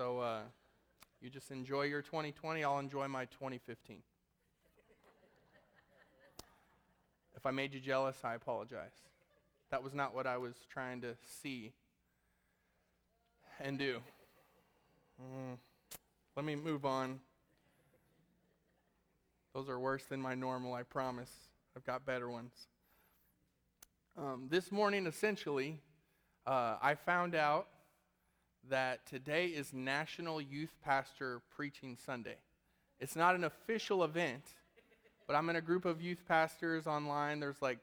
So uh, you just enjoy your 2020. I'll enjoy my 2015. If I made you jealous, I apologize. That was not what I was trying to see and do. Mm, let me move on. Those are worse than my normal, I promise. I've got better ones. Um, this morning, essentially, uh, I found out that today is National Youth Pastor Preaching Sunday. It's not an official event, but I'm in a group of youth pastors online. There's like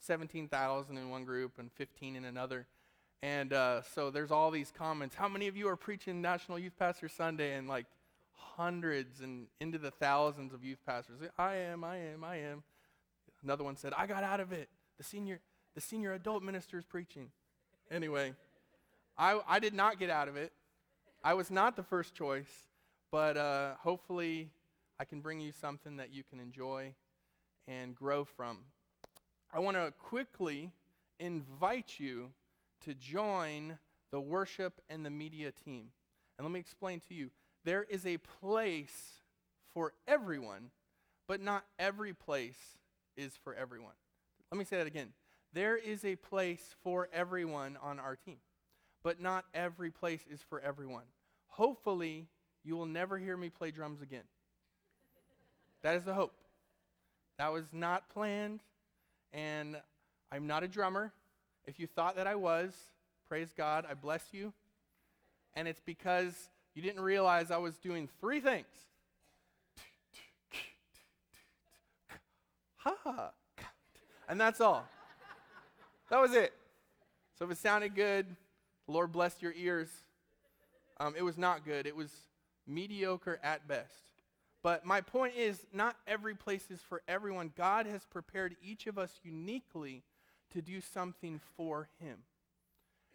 17,000 in one group and 15 in another. And uh, so there's all these comments. How many of you are preaching National Youth Pastor Sunday? And like hundreds and into the thousands of youth pastors. I am, I am, I am. Another one said, I got out of it. The senior, the senior adult minister is preaching. Anyway, I, I did not get out of it. I was not the first choice, but uh, hopefully I can bring you something that you can enjoy and grow from. I want to quickly invite you to join the worship and the media team. And let me explain to you there is a place for everyone, but not every place is for everyone. Let me say that again. There is a place for everyone on our team, but not every place is for everyone. Hopefully, you will never hear me play drums again. That is the hope. That was not planned, and I'm not a drummer. If you thought that I was, praise God, I bless you. And it's because you didn't realize I was doing three things. Ha! And that's all. That was it. So if it sounded good, Lord bless your ears. Um, it was not good. It was mediocre at best. But my point is, not every place is for everyone. God has prepared each of us uniquely to do something for Him.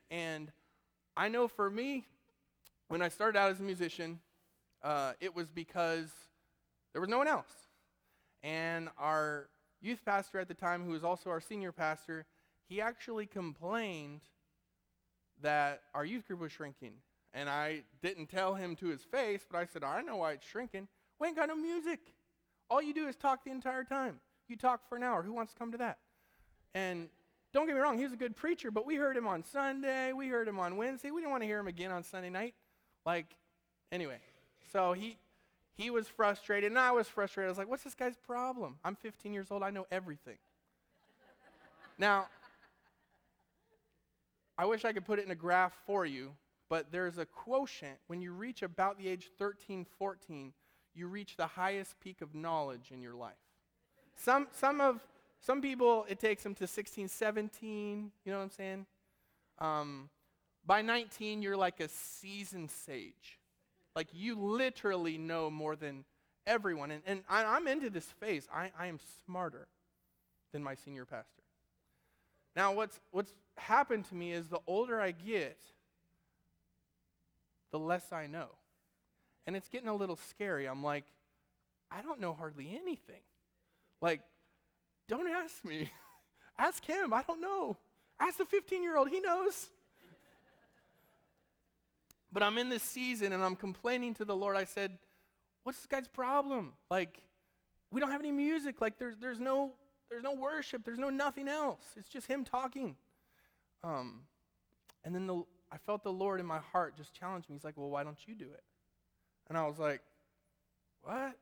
And I know for me, when I started out as a musician, uh, it was because there was no one else. And our youth pastor at the time, who was also our senior pastor, he actually complained that our youth group was shrinking. And I didn't tell him to his face, but I said, I know why it's shrinking. We ain't got no music. All you do is talk the entire time. You talk for an hour. Who wants to come to that? And don't get me wrong, he was a good preacher, but we heard him on Sunday. We heard him on Wednesday. We didn't want to hear him again on Sunday night. Like, anyway. So he he was frustrated, and I was frustrated. I was like, what's this guy's problem? I'm 15 years old. I know everything. now, I wish I could put it in a graph for you, but there's a quotient. When you reach about the age 13, 14, you reach the highest peak of knowledge in your life. Some, some, of, some people, it takes them to 16, 17, you know what I'm saying? Um, by 19, you're like a seasoned sage. Like you literally know more than everyone. And, and I, am into this phase. I, I am smarter than my senior pastor. Now, what's, what's happened to me is the older I get, the less I know. And it's getting a little scary. I'm like, I don't know hardly anything. Like, don't ask me. ask him. I don't know. Ask the 15 year old. He knows. but I'm in this season and I'm complaining to the Lord. I said, What's this guy's problem? Like, we don't have any music. Like, there's, there's, no, there's no worship. There's no nothing else. It's just him talking. Um, and then the, I felt the Lord in my heart just challenge me. He's like, Well, why don't you do it? And I was like, What?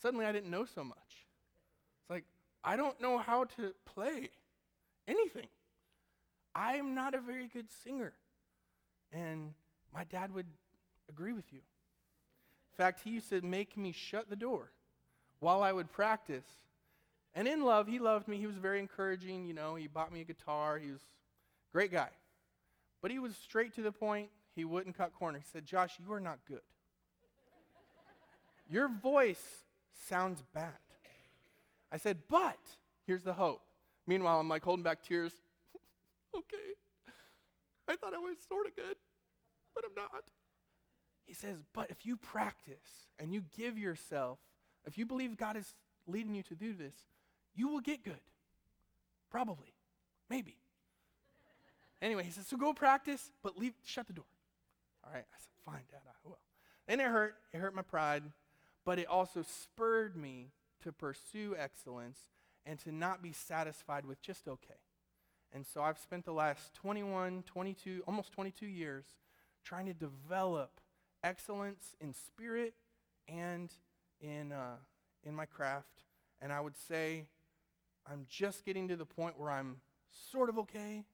Suddenly I didn't know so much. It's like, I don't know how to play anything. I'm not a very good singer. And my dad would agree with you. In fact, he used to make me shut the door while I would practice. And in love, he loved me. He was very encouraging. You know, he bought me a guitar. He was a great guy. But he was straight to the point. He wouldn't cut corners. He said, Josh, you are not good. Your voice sounds bad. I said, but here's the hope. Meanwhile, I'm like holding back tears. okay. I thought I was sort of good, but I'm not. He says, but if you practice and you give yourself, if you believe God is leading you to do this, you will get good. Probably. Maybe. Anyway, he says, so go practice, but leave, shut the door. All right. I said, fine, Dad, I will. And it hurt. It hurt my pride, but it also spurred me to pursue excellence and to not be satisfied with just okay. And so I've spent the last 21, 22, almost 22 years trying to develop excellence in spirit and in, uh, in my craft. And I would say I'm just getting to the point where I'm sort of okay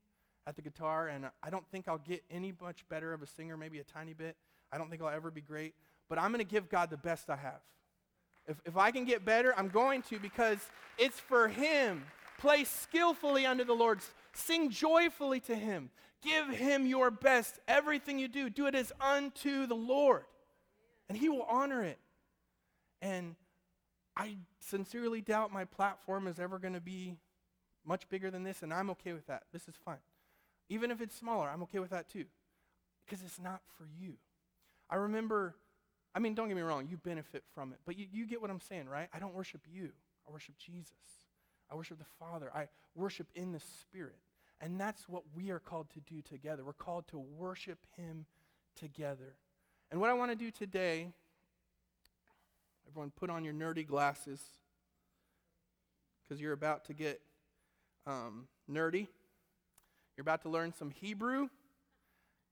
at the guitar, and I don't think I'll get any much better of a singer, maybe a tiny bit. I don't think I'll ever be great, but I'm going to give God the best I have. If, if I can get better, I'm going to because it's for Him. Play skillfully under the Lord, sing joyfully to Him. Give Him your best. Everything you do, do it as unto the Lord, and He will honor it. And I sincerely doubt my platform is ever going to be much bigger than this, and I'm okay with that. This is fine. Even if it's smaller, I'm okay with that too, because it's not for you. I remember, I mean, don't get me wrong, you benefit from it, but you, you get what I'm saying, right? I don't worship you, I worship Jesus. I worship the Father. I worship in the Spirit. And that's what we are called to do together. We're called to worship Him together. And what I want to do today, everyone put on your nerdy glasses because you're about to get um, nerdy. You're about to learn some Hebrew.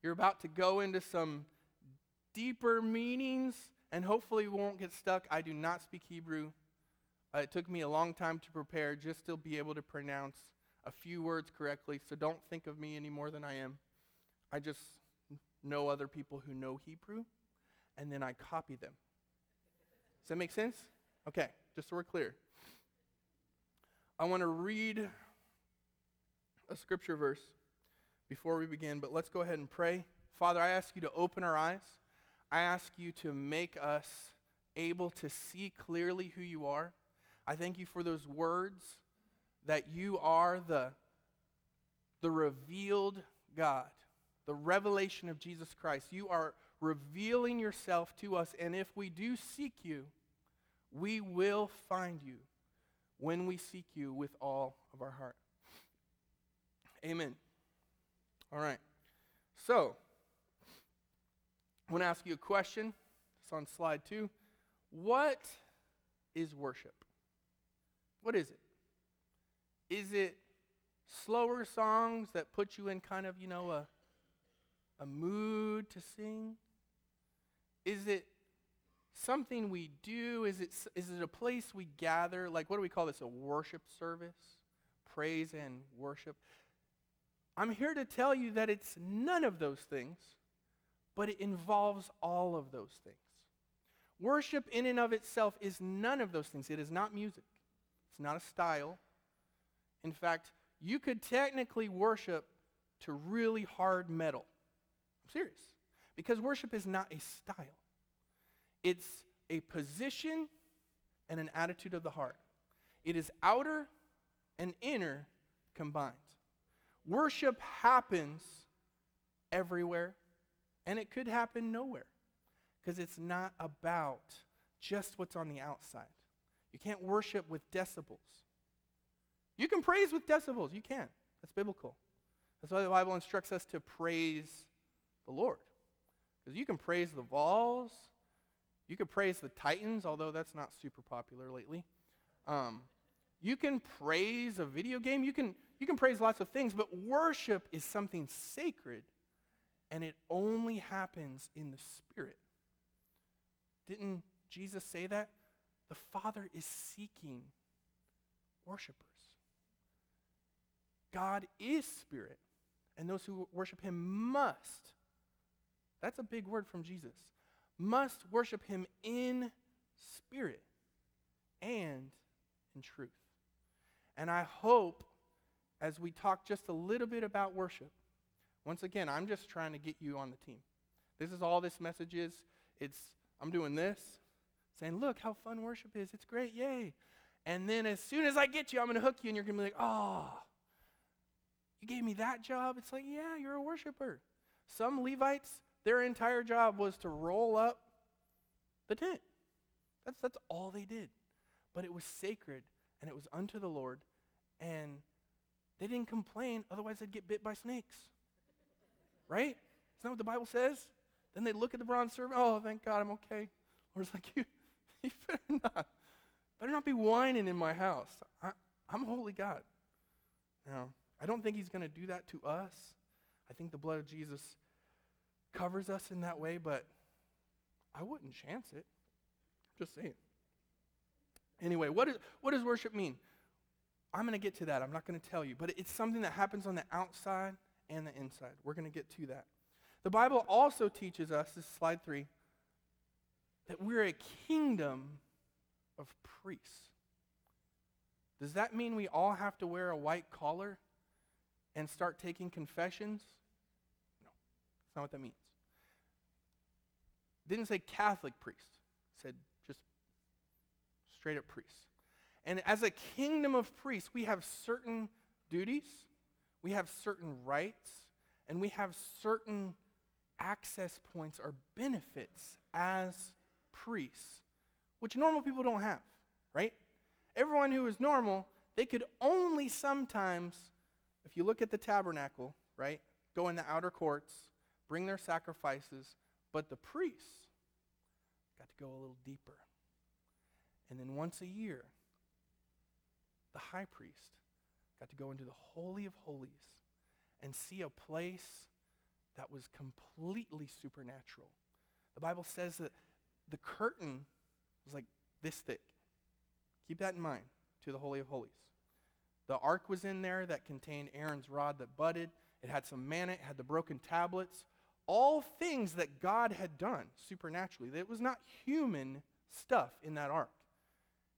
You're about to go into some deeper meanings, and hopefully, we won't get stuck. I do not speak Hebrew. Uh, it took me a long time to prepare just to be able to pronounce a few words correctly, so don't think of me any more than I am. I just know other people who know Hebrew, and then I copy them. That make sense? Okay, just so we're clear. I want to read a scripture verse before we begin, but let's go ahead and pray. Father, I ask you to open our eyes. I ask you to make us able to see clearly who you are. I thank you for those words that you are the, the revealed God, the revelation of Jesus Christ. You are revealing yourself to us, and if we do seek you, we will find you when we seek you with all of our heart. Amen. All right. So, I want to ask you a question. It's on slide two. What is worship? What is it? Is it slower songs that put you in kind of, you know, a, a mood to sing? Is it something we do? Is it, is it a place we gather? Like, what do we call this? A worship service? Praise and worship? I'm here to tell you that it's none of those things, but it involves all of those things. Worship in and of itself is none of those things. It is not music, it's not a style. In fact, you could technically worship to really hard metal. I'm serious. Because worship is not a style, it's a position and an attitude of the heart. It is outer and inner combined. Worship happens everywhere, and it could happen nowhere because it's not about just what's on the outside. You can't worship with decibels. You can praise with decibels, you can. That's biblical. That's why the Bible instructs us to praise the Lord. Because you can praise the Vols, you can praise the Titans, although that's not super popular lately. Um, you can praise a video game, you can you can praise lots of things, but worship is something sacred, and it only happens in the Spirit. Didn't Jesus say that? The Father is seeking worshipers. God is Spirit, and those who worship Him must. That's a big word from Jesus. Must worship Him in spirit and in truth. And I hope as we talk just a little bit about worship. Once again, I'm just trying to get you on the team. This is all this message is. It's I'm doing this, saying, "Look how fun worship is. It's great. Yay." And then as soon as I get you, I'm going to hook you and you're to be like, "Oh, you gave me that job?" It's like, "Yeah, you're a worshiper." Some Levites, their entire job was to roll up the tent. That's that's all they did. But it was sacred and it was unto the Lord and they didn't complain, otherwise, they'd get bit by snakes. Right? Isn't that what the Bible says? Then they look at the bronze serpent. Oh, thank God, I'm okay. Lord's like, you, you better not, better not be whining in my house. I, I'm holy God. Now, I don't think he's going to do that to us. I think the blood of Jesus covers us in that way, but I wouldn't chance it. Just saying. Anyway, what, is, what does worship mean? I'm going to get to that. I'm not going to tell you. But it's something that happens on the outside and the inside. We're going to get to that. The Bible also teaches us, this is slide three, that we're a kingdom of priests. Does that mean we all have to wear a white collar and start taking confessions? No, that's not what that means. Didn't say Catholic priest, said just straight up priests. And as a kingdom of priests, we have certain duties, we have certain rights, and we have certain access points or benefits as priests, which normal people don't have, right? Everyone who is normal, they could only sometimes, if you look at the tabernacle, right, go in the outer courts, bring their sacrifices, but the priests got to go a little deeper. And then once a year, the high priest got to go into the Holy of Holies and see a place that was completely supernatural. The Bible says that the curtain was like this thick. Keep that in mind to the Holy of Holies. The ark was in there that contained Aaron's rod that budded. It had some manna, it had the broken tablets. All things that God had done supernaturally. That It was not human stuff in that ark.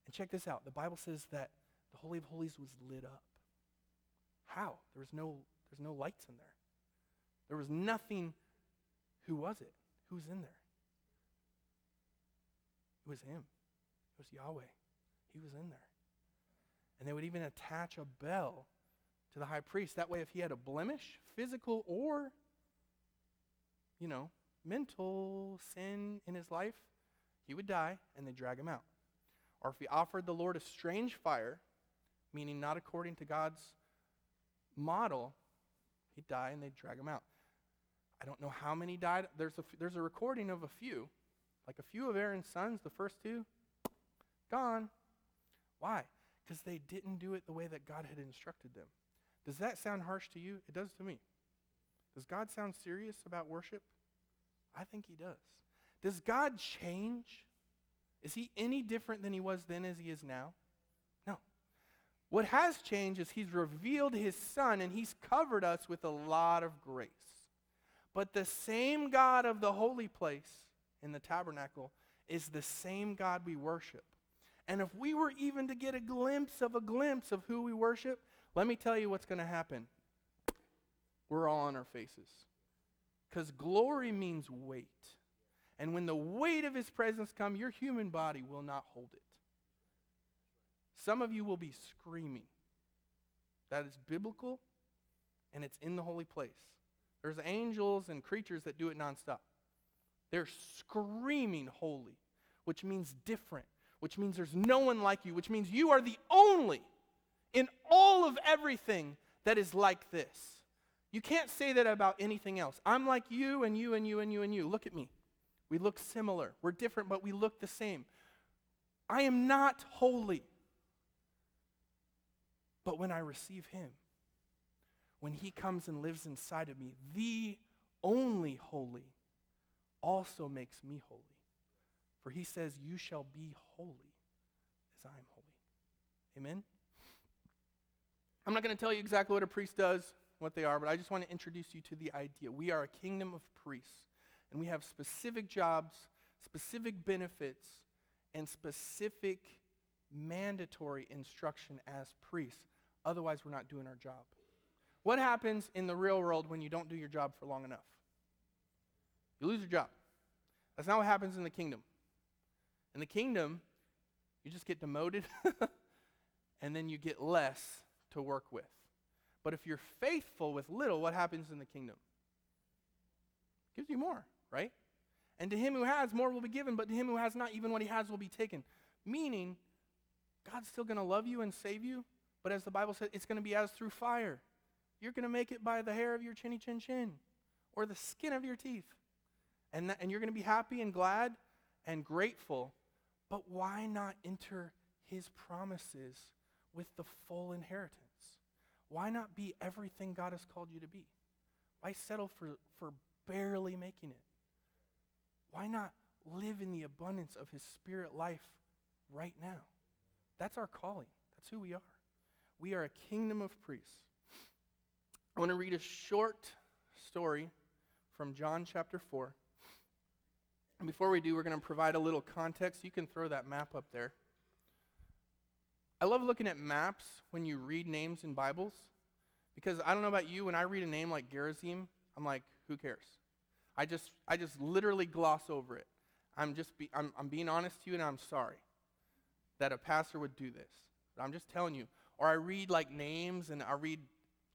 And check this out. The Bible says that the Holy of Holies was lit up. How? There was no, there's no lights in there. There was nothing. Who was it? Who was in there? It was him. It was Yahweh. He was in there. And they would even attach a bell to the high priest. That way, if he had a blemish, physical or, you know, mental sin in his life, he would die and they'd drag him out. Or if he offered the Lord a strange fire, meaning not according to God's model, he'd die and they'd drag him out. I don't know how many died. There's a, there's a recording of a few, like a few of Aaron's sons, the first two, gone. Why? Because they didn't do it the way that God had instructed them. Does that sound harsh to you? It does to me. Does God sound serious about worship? I think he does. Does God change? Is he any different than he was then as he is now? No. What has changed is he's revealed his son and he's covered us with a lot of grace. But the same God of the holy place in the tabernacle is the same God we worship. And if we were even to get a glimpse of a glimpse of who we worship, let me tell you what's going to happen. We're all on our faces. Because glory means weight. And when the weight of his presence come, your human body will not hold it. Some of you will be screaming. That is biblical, and it's in the holy place. There's angels and creatures that do it nonstop. They're screaming holy, which means different, which means there's no one like you, which means you are the only in all of everything that is like this. You can't say that about anything else. I'm like you and you and you and you and you. Look at me. We look similar. We're different, but we look the same. I am not holy. But when I receive Him, when he comes and lives inside of me, the only holy also makes me holy. For he says, You shall be holy as I am holy. Amen? I'm not going to tell you exactly what a priest does, what they are, but I just want to introduce you to the idea. We are a kingdom of priests, and we have specific jobs, specific benefits, and specific mandatory instruction as priests. Otherwise, we're not doing our job. What happens in the real world when you don't do your job for long enough? You lose your job. That's not what happens in the kingdom. In the kingdom, you just get demoted and then you get less to work with. But if you're faithful with little, what happens in the kingdom? It gives you more, right? And to him who has, more will be given, but to him who has not, even what he has will be taken. Meaning, God's still going to love you and save you, but as the Bible says, it's going to be as through fire. You're going to make it by the hair of your chinny chin chin or the skin of your teeth. And, that, and you're going to be happy and glad and grateful. But why not enter his promises with the full inheritance? Why not be everything God has called you to be? Why settle for, for barely making it? Why not live in the abundance of his spirit life right now? That's our calling. That's who we are. We are a kingdom of priests. I want to read a short story from John chapter 4. And before we do, we're going to provide a little context. You can throw that map up there. I love looking at maps when you read names in Bibles because I don't know about you, when I read a name like Gerizim, I'm like, who cares? I just, I just literally gloss over it. I'm just, be, I'm, I'm being honest to you, and I'm sorry that a pastor would do this. But I'm just telling you. Or I read like names and I read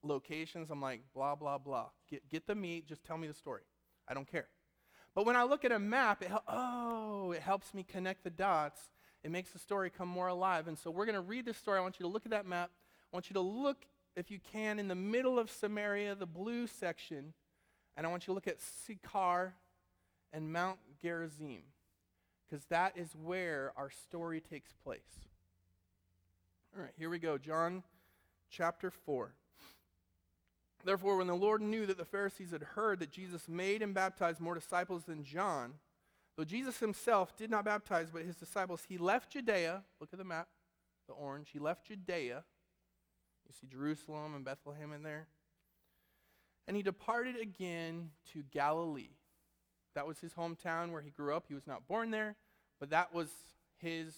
locations. I'm like, blah blah blah. Get, get the meat. Just tell me the story. I don't care. But when I look at a map, it, oh, it helps me connect the dots it makes the story come more alive. And so we're going to read this story. I want you to look at that map. I want you to look, if you can, in the middle of Samaria, the blue section. And I want you to look at Sychar and Mount Gerizim, because that is where our story takes place. All right, here we go. John chapter 4. Therefore, when the Lord knew that the Pharisees had heard that Jesus made and baptized more disciples than John, Though Jesus himself did not baptize, but his disciples, he left Judea. Look at the map, the orange. He left Judea. You see Jerusalem and Bethlehem in there. And he departed again to Galilee. That was his hometown where he grew up. He was not born there, but that was his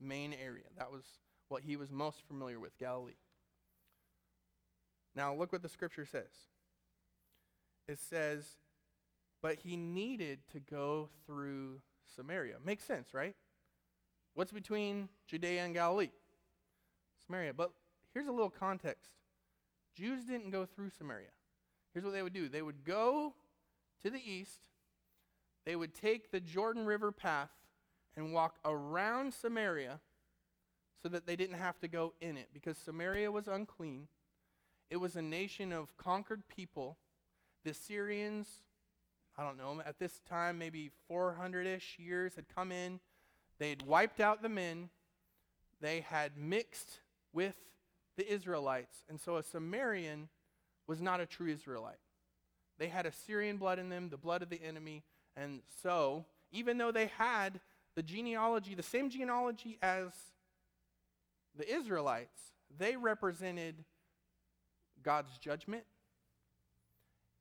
main area. That was what he was most familiar with, Galilee. Now, look what the scripture says. It says, but he needed to go through Samaria. Makes sense, right? What's between Judea and Galilee? Samaria. But here's a little context Jews didn't go through Samaria. Here's what they would do they would go to the east, they would take the Jordan River path and walk around Samaria so that they didn't have to go in it because Samaria was unclean. It was a nation of conquered people. The Syrians I don't know, at this time, maybe 400 ish years had come in. They had wiped out the men. They had mixed with the Israelites. And so a Samaritan was not a true Israelite. They had Assyrian blood in them, the blood of the enemy. And so, even though they had the genealogy, the same genealogy as the Israelites, they represented God's judgment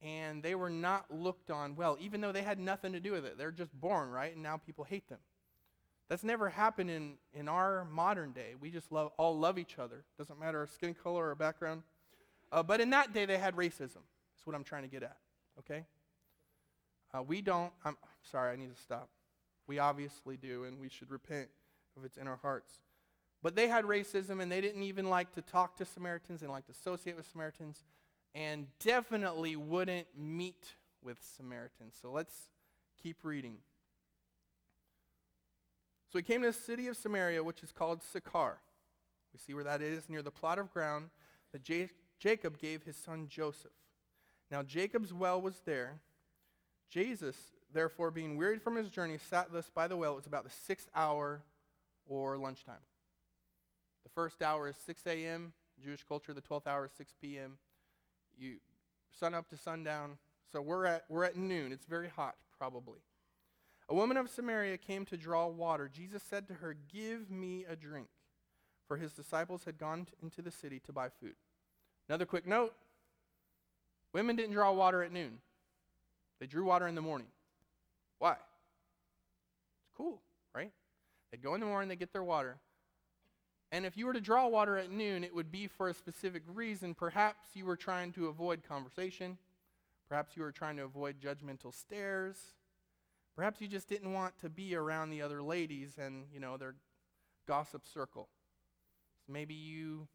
and they were not looked on well, even though they had nothing to do with it. They're just born, right? And now people hate them. That's never happened in, in our modern day. We just love, all love each other. Doesn't matter our skin color or background. Uh, but in that day, they had racism. That's what I'm trying to get at, okay? Uh, we don't, I'm sorry, I need to stop. We obviously do, and we should repent if it's in our hearts. But they had racism, and they didn't even like to talk to Samaritans and like to associate with Samaritans and definitely wouldn't meet with Samaritans. So let's keep reading. So he came to the city of Samaria, which is called Sychar. We see where that is, near the plot of ground that J- Jacob gave his son Joseph. Now Jacob's well was there. Jesus, therefore, being wearied from his journey, sat thus by the well. It was about the sixth hour or lunchtime. The first hour is 6 a.m. Jewish culture. The 12th hour is 6 p.m you sun up to sundown. So we're at, we're at noon. It's very hot, probably. A woman of Samaria came to draw water. Jesus said to her, Give me a drink. For his disciples had gone into the city to buy food. Another quick note women didn't draw water at noon, they drew water in the morning. Why? It's cool, right? They go in the morning, they get their water. And if you were to draw water at noon, it would be for a specific reason. Perhaps you were trying to avoid conversation. Perhaps you were trying to avoid judgmental stares. Perhaps you just didn't want to be around the other ladies and, you know, their gossip circle. So maybe you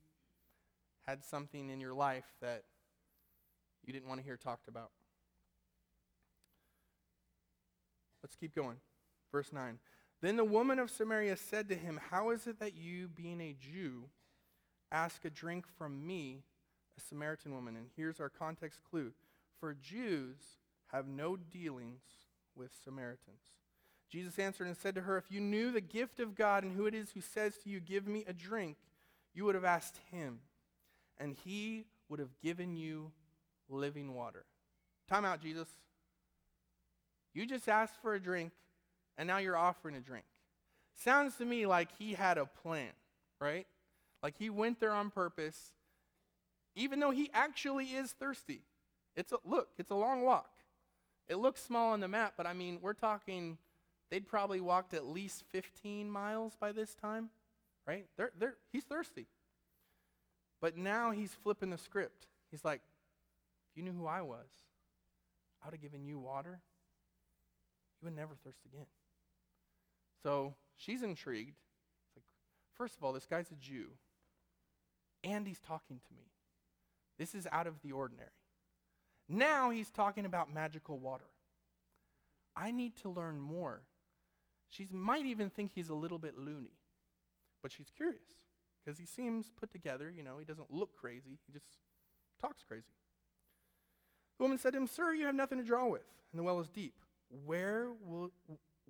had something in your life that you didn't want to hear talked about. Let's keep going. Verse 9. Then the woman of Samaria said to him, How is it that you, being a Jew, ask a drink from me, a Samaritan woman? And here's our context clue For Jews have no dealings with Samaritans. Jesus answered and said to her, If you knew the gift of God and who it is who says to you, Give me a drink, you would have asked him, and he would have given you living water. Time out, Jesus. You just asked for a drink, and now you're offering a drink. Sounds to me like he had a plan, right? Like he went there on purpose, even though he actually is thirsty. It's a look, it's a long walk. It looks small on the map, but I mean, we're talking they'd probably walked at least 15 miles by this time, right? They're, they're, he's thirsty. But now he's flipping the script. He's like, if you knew who I was, I would have given you water. You would never thirst again. So she's intrigued. It's like, first of all, this guy's a Jew, and he's talking to me. This is out of the ordinary. Now he's talking about magical water. I need to learn more. She might even think he's a little bit loony, but she's curious because he seems put together. You know, he doesn't look crazy, he just talks crazy. The woman said to him, Sir, you have nothing to draw with, and the well is deep. Where will,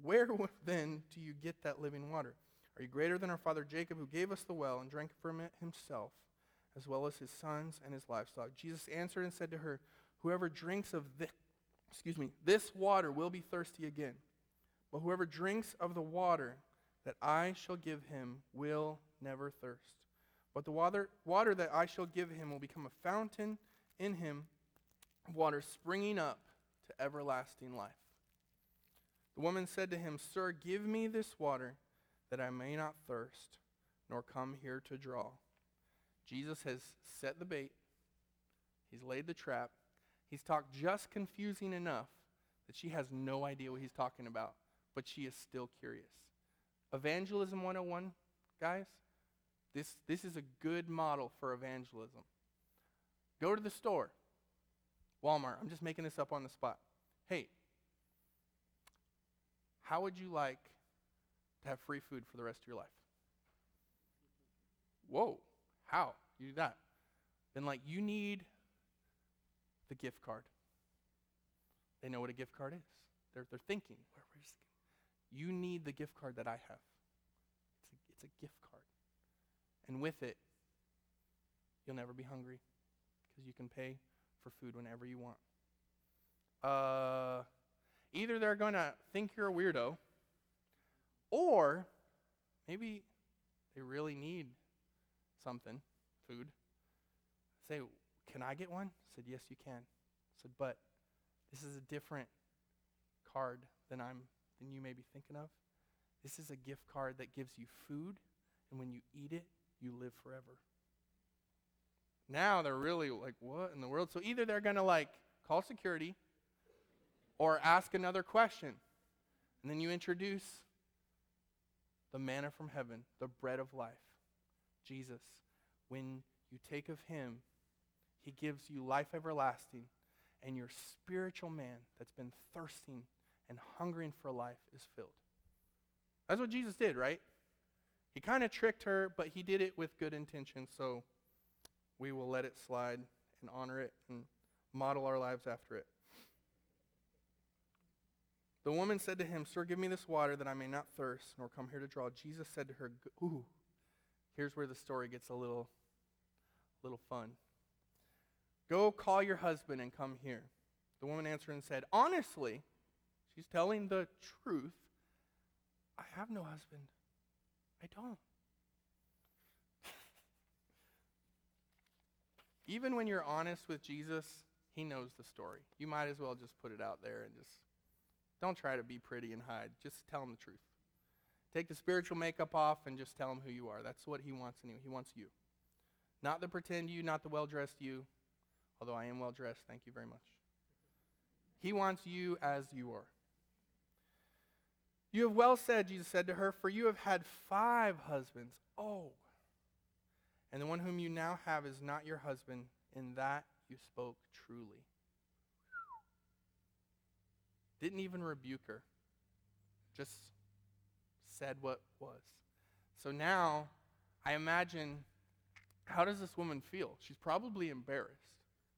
where then do you get that living water? Are you greater than our father Jacob, who gave us the well and drank from it himself, as well as his sons and his livestock? Jesus answered and said to her, Whoever drinks of this, excuse me, this water will be thirsty again. But whoever drinks of the water that I shall give him will never thirst. But the water, water that I shall give him will become a fountain in him, water springing up to everlasting life. The woman said to him, Sir, give me this water that I may not thirst, nor come here to draw. Jesus has set the bait, he's laid the trap, he's talked just confusing enough that she has no idea what he's talking about, but she is still curious. Evangelism 101, guys, this, this is a good model for evangelism. Go to the store, Walmart, I'm just making this up on the spot. Hey, how would you like to have free food for the rest of your life? Whoa, how? You do that. Then, like, you need the gift card. They know what a gift card is. They're, they're thinking, you need the gift card that I have. It's a, it's a gift card. And with it, you'll never be hungry because you can pay for food whenever you want. Uh, Either they're going to think you're a weirdo, or maybe they really need something, food. Say, can I get one? I said, yes, you can. I said, but this is a different card than I'm than you may be thinking of. This is a gift card that gives you food, and when you eat it, you live forever. Now they're really like, what in the world? So either they're going to like call security or ask another question. And then you introduce the manna from heaven, the bread of life, Jesus. When you take of him, he gives you life everlasting, and your spiritual man that's been thirsting and hungering for life is filled. That's what Jesus did, right? He kind of tricked her, but he did it with good intention, so we will let it slide and honor it and model our lives after it. The woman said to him, Sir, give me this water that I may not thirst, nor come here to draw. Jesus said to her, Ooh, here's where the story gets a little, little fun. Go call your husband and come here. The woman answered and said, Honestly, she's telling the truth. I have no husband. I don't. Even when you're honest with Jesus, he knows the story. You might as well just put it out there and just don't try to be pretty and hide. Just tell him the truth. Take the spiritual makeup off and just tell him who you are. That's what he wants in you. He wants you. Not the pretend you, not the well dressed you, although I am well dressed. Thank you very much. He wants you as you are. You have well said, Jesus said to her, for you have had five husbands. Oh. And the one whom you now have is not your husband. In that you spoke truly. Didn't even rebuke her, just said what was. So now, I imagine, how does this woman feel? She's probably embarrassed.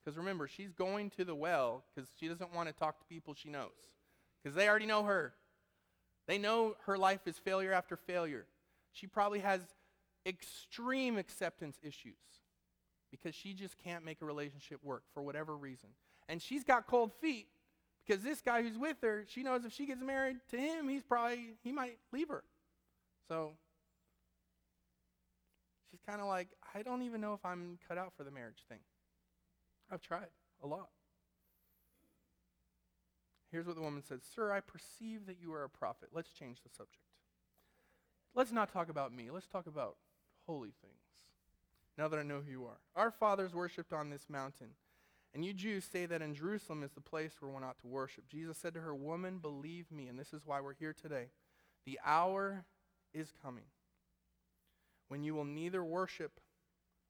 Because remember, she's going to the well because she doesn't want to talk to people she knows. because they already know her. They know her life is failure after failure. She probably has extreme acceptance issues because she just can't make a relationship work for whatever reason. And she's got cold feet because this guy who's with her, she knows if she gets married to him, he's probably, he might leave her. So she's kind of like, I don't even know if I'm cut out for the marriage thing. I've tried a lot. Here's what the woman said Sir, I perceive that you are a prophet. Let's change the subject. Let's not talk about me. Let's talk about holy things. Now that I know who you are. Our fathers worshipped on this mountain, and you Jews say that in Jerusalem is the place where one ought to worship. Jesus said to her, Woman, believe me, and this is why we're here today. The hour is coming when you will neither worship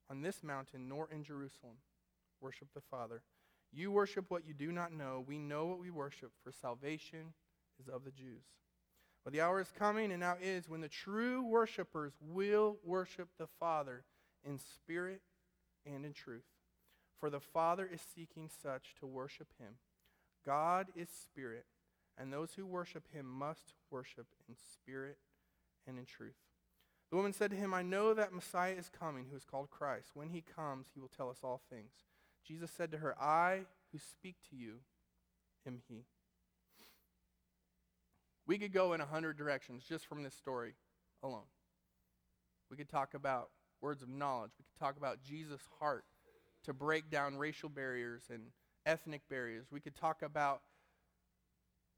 on this mountain nor in Jerusalem. Worship the Father. You worship what you do not know. We know what we worship, for salvation is of the Jews. But the hour is coming, and now is, when the true worshipers will worship the Father in spirit and in truth. For the Father is seeking such to worship him. God is spirit, and those who worship him must worship in spirit and in truth. The woman said to him, I know that Messiah is coming, who is called Christ. When he comes, he will tell us all things. Jesus said to her, I who speak to you am he. We could go in a hundred directions just from this story alone. We could talk about words of knowledge. We could talk about Jesus' heart to break down racial barriers and ethnic barriers. We could talk about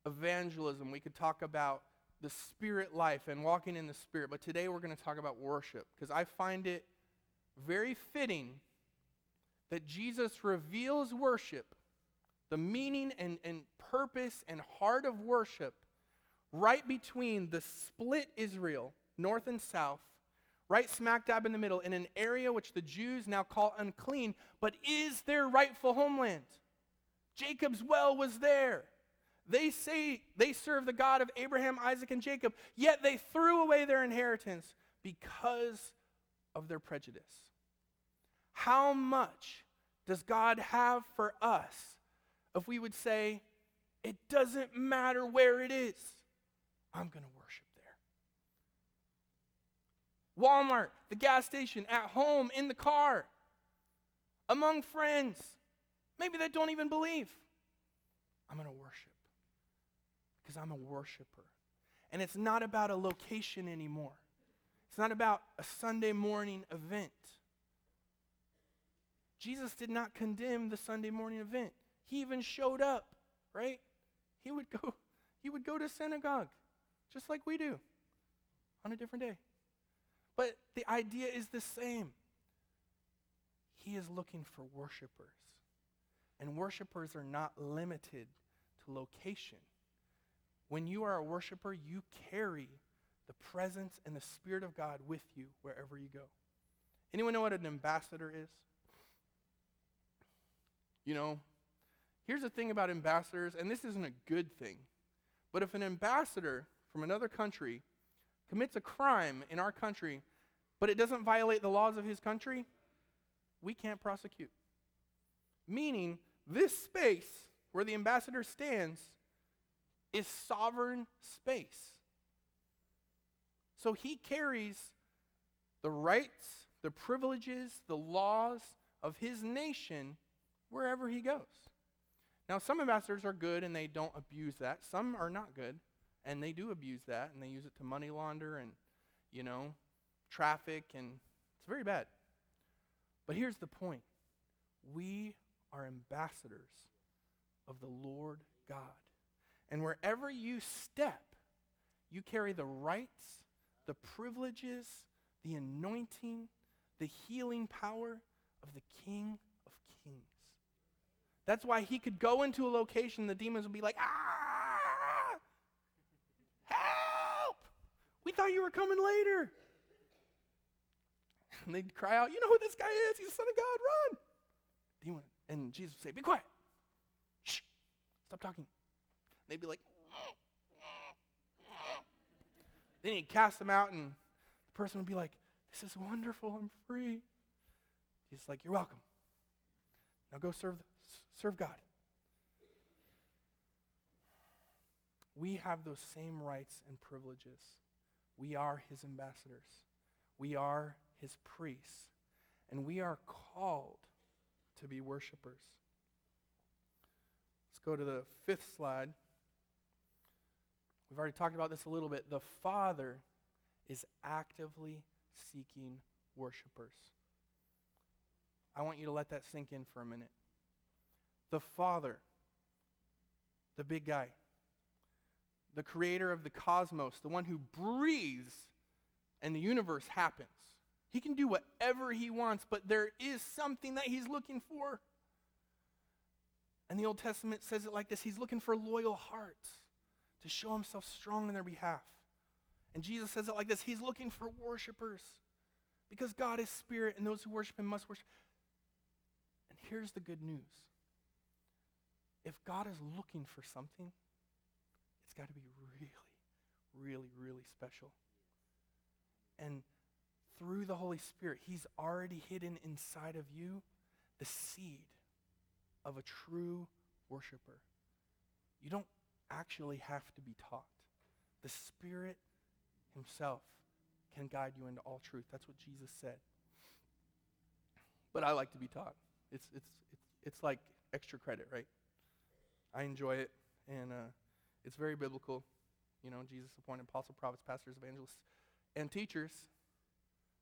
evangelism. We could talk about the spirit life and walking in the spirit. But today we're going to talk about worship because I find it very fitting that Jesus reveals worship, the meaning and, and purpose and heart of worship, right between the split Israel, north and south, right smack dab in the middle, in an area which the Jews now call unclean, but is their rightful homeland. Jacob's well was there. They say they serve the God of Abraham, Isaac, and Jacob, yet they threw away their inheritance because of their prejudice. How much does God have for us if we would say, it doesn't matter where it is, I'm going to there? Walmart, the gas station, at home, in the car, among friends, maybe that don't even believe. I'm going to worship because I'm a worshiper. And it's not about a location anymore. It's not about a Sunday morning event. Jesus did not condemn the Sunday morning event. He even showed up, right? He would go he would go to synagogue just like we do on a different day. But the idea is the same. He is looking for worshipers. And worshipers are not limited to location. When you are a worshiper, you carry the presence and the Spirit of God with you wherever you go. Anyone know what an ambassador is? You know, here's the thing about ambassadors, and this isn't a good thing, but if an ambassador from another country commits a crime in our country, but it doesn't violate the laws of his country, we can't prosecute. Meaning, this space where the ambassador stands is sovereign space. So he carries the rights, the privileges, the laws of his nation wherever he goes. Now, some ambassadors are good and they don't abuse that. Some are not good and they do abuse that and they use it to money launder and, you know, traffic, and it's very bad. But here's the point we are ambassadors of the Lord God. And wherever you step, you carry the rights, the privileges, the anointing, the healing power of the King of Kings. That's why he could go into a location, the demons would be like, ah, help! We thought you were coming later. And they'd cry out, You know who this guy is? He's the Son of God, run! Demon. And Jesus would say, Be quiet. Shh. Stop talking. They'd be like, Then he'd cast them out, and the person would be like, This is wonderful. I'm free. He's like, You're welcome. Now go serve, serve God. we have those same rights and privileges. We are his ambassadors. We are his priests. And we are called to be worshipers. Let's go to the fifth slide. We've already talked about this a little bit. The Father is actively seeking worshipers. I want you to let that sink in for a minute. The Father, the big guy, the creator of the cosmos, the one who breathes and the universe happens. He can do whatever he wants, but there is something that he's looking for. And the Old Testament says it like this He's looking for loyal hearts to show himself strong in their behalf. And Jesus says it like this He's looking for worshipers because God is spirit and those who worship him must worship. And here's the good news if God is looking for something, it's got to be really, really, really special. And through the Holy Spirit, He's already hidden inside of you the seed of a true worshiper. You don't actually have to be taught. The Spirit Himself can guide you into all truth. That's what Jesus said. But I like to be taught. It's, it's, it's, it's like extra credit, right? I enjoy it, and uh, it's very biblical. You know, Jesus appointed apostles, prophets, pastors, evangelists, and teachers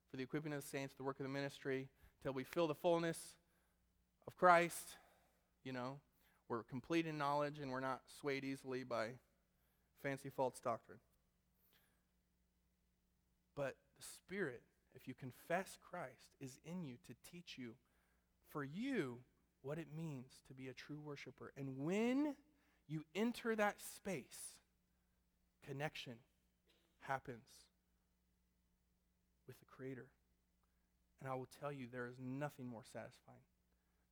for the equipping of the saints, the work of the ministry, till we fill the fullness of Christ. You know, we're complete in knowledge and we're not swayed easily by fancy false doctrine. But the Spirit, if you confess Christ, is in you to teach you, for you, what it means to be a true worshiper. And when you enter that space, connection happens Creator. And I will tell you, there is nothing more satisfying.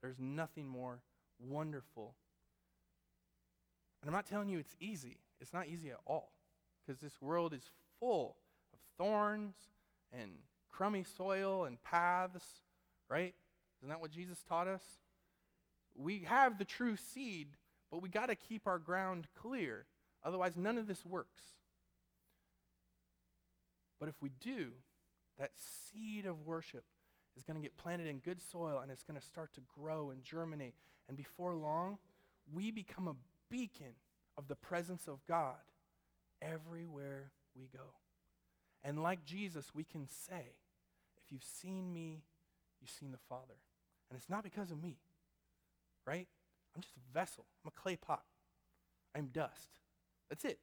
There's nothing more wonderful. And I'm not telling you it's easy. It's not easy at all. Because this world is full of thorns and crummy soil and paths, right? Isn't that what Jesus taught us? We have the true seed, but we got to keep our ground clear. Otherwise, none of this works. But if we do, that seed of worship is going to get planted in good soil and it's going to start to grow and germinate. And before long, we become a beacon of the presence of God everywhere we go. And like Jesus, we can say, if you've seen me, you've seen the Father. And it's not because of me, right? I'm just a vessel. I'm a clay pot. I'm dust. That's it.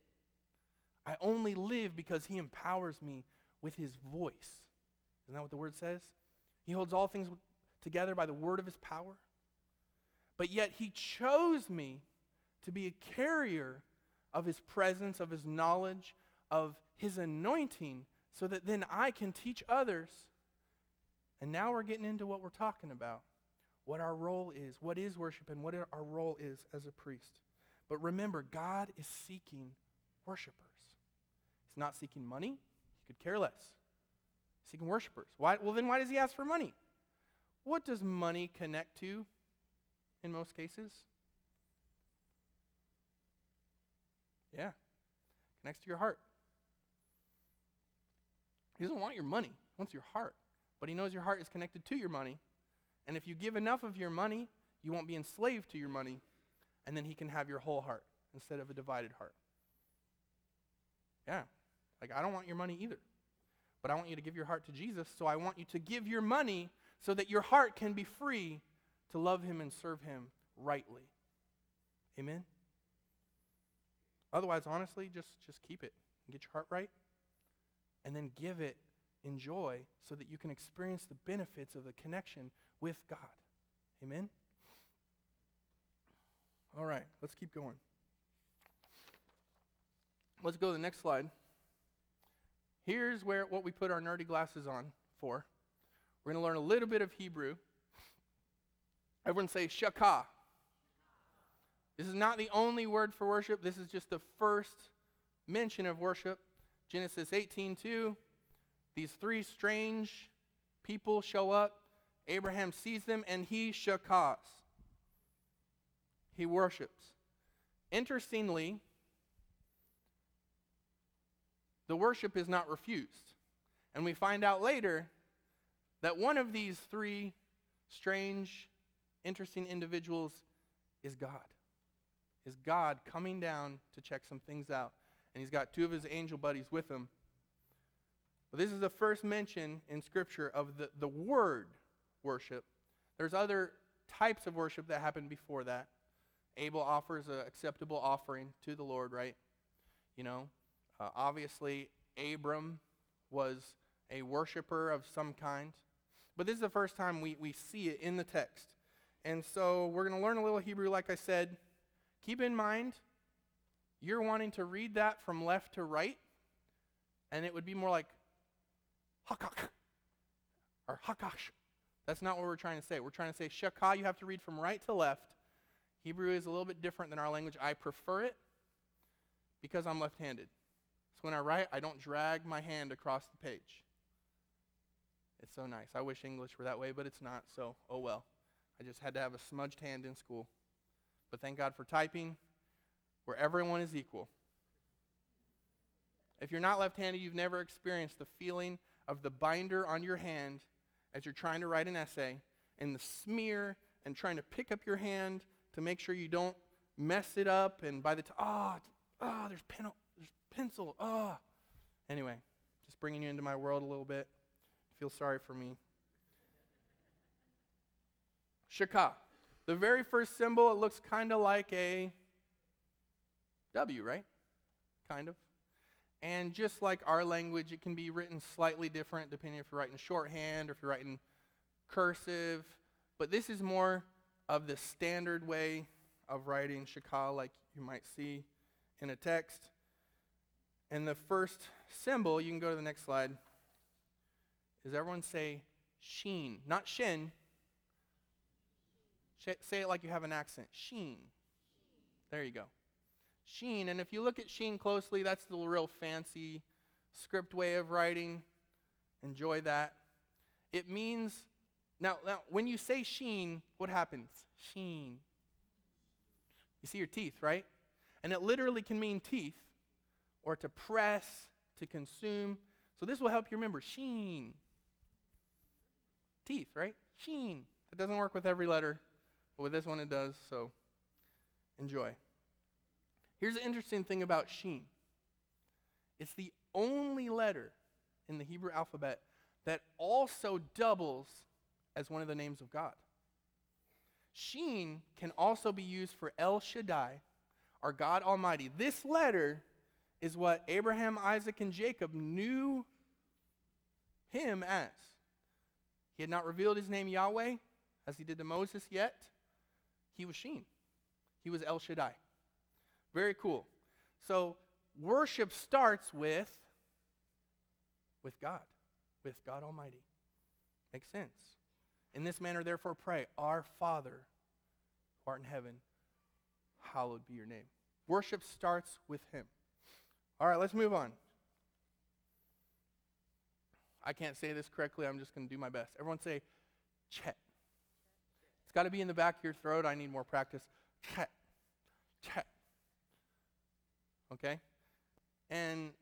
I only live because he empowers me with his voice. Isn't that what the word says? He holds all things together by the word of his power. But yet he chose me to be a carrier of his presence, of his knowledge, of his anointing, so that then I can teach others. And now we're getting into what we're talking about what our role is, what is worship, and what our role is as a priest. But remember, God is seeking worshipers. He's not seeking money, he could care less. Seeking worshipers. Why? Well, then why does he ask for money? What does money connect to in most cases? Yeah, connects to your heart. He doesn't want your money, he wants your heart. But he knows your heart is connected to your money, and if you give enough of your money, you won't be enslaved to your money, and then he can have your whole heart instead of a divided heart. Yeah. Like, I don't want your money either. But I want you to give your heart to Jesus, so I want you to give your money so that your heart can be free to love him and serve him rightly. Amen? Otherwise, honestly, just, just keep it and get your heart right, and then give it in joy so that you can experience the benefits of the connection with God. Amen? All right, let's keep going. Let's go to the next slide. Here's where what we put our nerdy glasses on for. We're going to learn a little bit of Hebrew. Everyone say shakah. This is not the only word for worship. This is just the first mention of worship. Genesis 18:2. These three strange people show up Abraham sees them and he shakahs. He worships. Interestingly, the worship is not refused. And we find out later that one of these three strange, interesting individuals is God. Is God coming down to check some things out. And he's got two of his angel buddies with him. But this is the first mention in Scripture of the, the word worship. There's other types of worship that happened before that. Abel offers an acceptable offering to the Lord, right? You know, uh, obviously, Abram was a worshiper of some kind. But this is the first time we, we see it in the text. And so we're going to learn a little Hebrew, like I said. Keep in mind, you're wanting to read that from left to right, and it would be more like hakak or hakash. That's not what we're trying to say. We're trying to say shakah, you have to read from right to left. Hebrew is a little bit different than our language. I prefer it because I'm left handed. So when I write, I don't drag my hand across the page. It's so nice. I wish English were that way, but it's not, so oh well. I just had to have a smudged hand in school. But thank God for typing where everyone is equal. If you're not left handed, you've never experienced the feeling of the binder on your hand as you're trying to write an essay and the smear and trying to pick up your hand to make sure you don't mess it up. And by the time, ah, oh, oh, there's, pen, pencil, ah. Anyway, just bringing you into my world a little bit. Feel sorry for me. Shaka. The very first symbol, it looks kind of like a W, right? Kind of. And just like our language, it can be written slightly different depending if you're writing shorthand or if you're writing cursive. But this is more of the standard way of writing Shaka, like you might see in a text. And the first symbol, you can go to the next slide, is everyone say sheen, not shin. Say it like you have an accent. Sheen. There you go. Sheen. And if you look at sheen closely, that's the real fancy script way of writing. Enjoy that. It means, now, now when you say sheen, what happens? Sheen. You see your teeth, right? And it literally can mean teeth or to press, to consume. So this will help you remember sheen. Teeth, right? Sheen. That doesn't work with every letter, but with this one it does, so enjoy. Here's the interesting thing about sheen it's the only letter in the Hebrew alphabet that also doubles as one of the names of God. Sheen can also be used for El Shaddai, our God Almighty. This letter is what Abraham, Isaac, and Jacob knew him as. He had not revealed his name Yahweh as he did to Moses yet. He was Sheen. He was El Shaddai. Very cool. So worship starts with with God, with God Almighty. Makes sense. In this manner, therefore, pray, Our Father, who art in heaven, hallowed be your name. Worship starts with Him. All right, let's move on. I can't say this correctly. I'm just going to do my best. Everyone say, chet. It's got to be in the back of your throat. I need more practice. Chet. Chet. Okay? And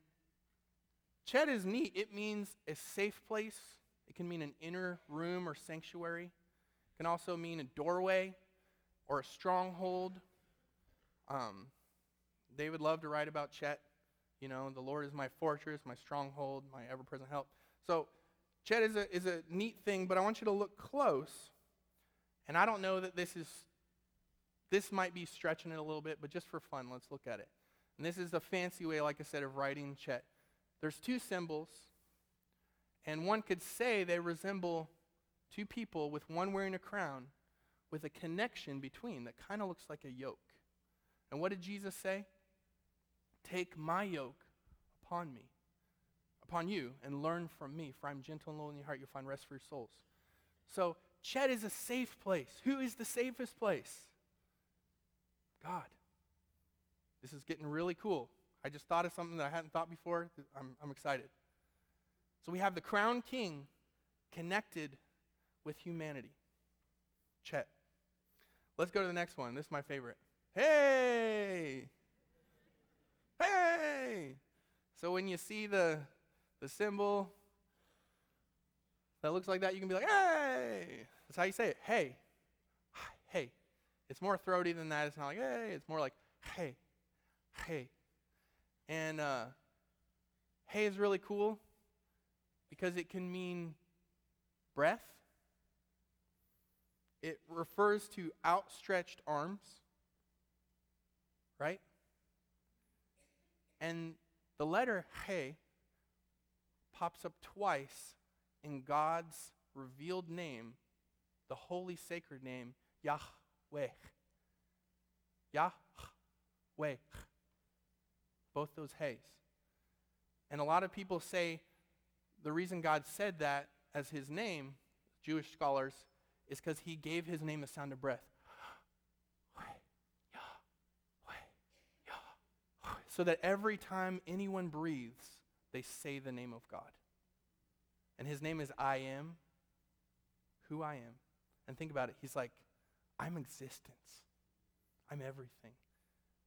chet is neat. It means a safe place. It can mean an inner room or sanctuary. It can also mean a doorway or a stronghold. Um, David loved to write about Chet. You know, the Lord is my fortress, my stronghold, my ever present help. So, Chet is a, is a neat thing, but I want you to look close. And I don't know that this is, this might be stretching it a little bit, but just for fun, let's look at it. And this is a fancy way, like I said, of writing Chet. There's two symbols, and one could say they resemble two people with one wearing a crown with a connection between that kind of looks like a yoke. And what did Jesus say? Take my yoke upon me upon you and learn from me, for I'm gentle and lowly in heart. You'll find rest for your souls. So, Chet is a safe place. Who is the safest place? God. This is getting really cool. I just thought of something that I hadn't thought before. I'm, I'm excited. So, we have the crown king connected with humanity. Chet. Let's go to the next one. This is my favorite. Hey! Hey! So when you see the, the symbol that looks like that, you can be like, hey. That's how you say it. Hey. Hey. It's more throaty than that. It's not like, hey. It's more like, hey. Hey. And uh, hey is really cool because it can mean breath. It refers to outstretched arms, right? And the letter He pops up twice in God's revealed name, the holy sacred name, Yahweh. Yahweh. Both those He's. And a lot of people say the reason God said that as his name, Jewish scholars, is because he gave his name a sound of breath. So that every time anyone breathes, they say the name of God. And his name is I am who I am. And think about it. He's like, I'm existence. I'm everything.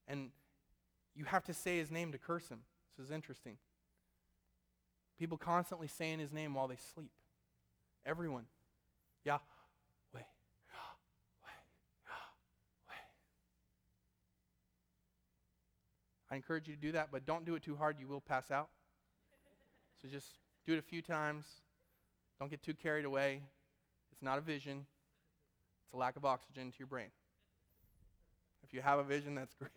And you have to say his name to curse him. This is interesting. People constantly saying his name while they sleep. Everyone. Yahweh. Yahweh. I encourage you to do that, but don't do it too hard. You will pass out. So just do it a few times. Don't get too carried away. It's not a vision, it's a lack of oxygen to your brain. If you have a vision, that's great.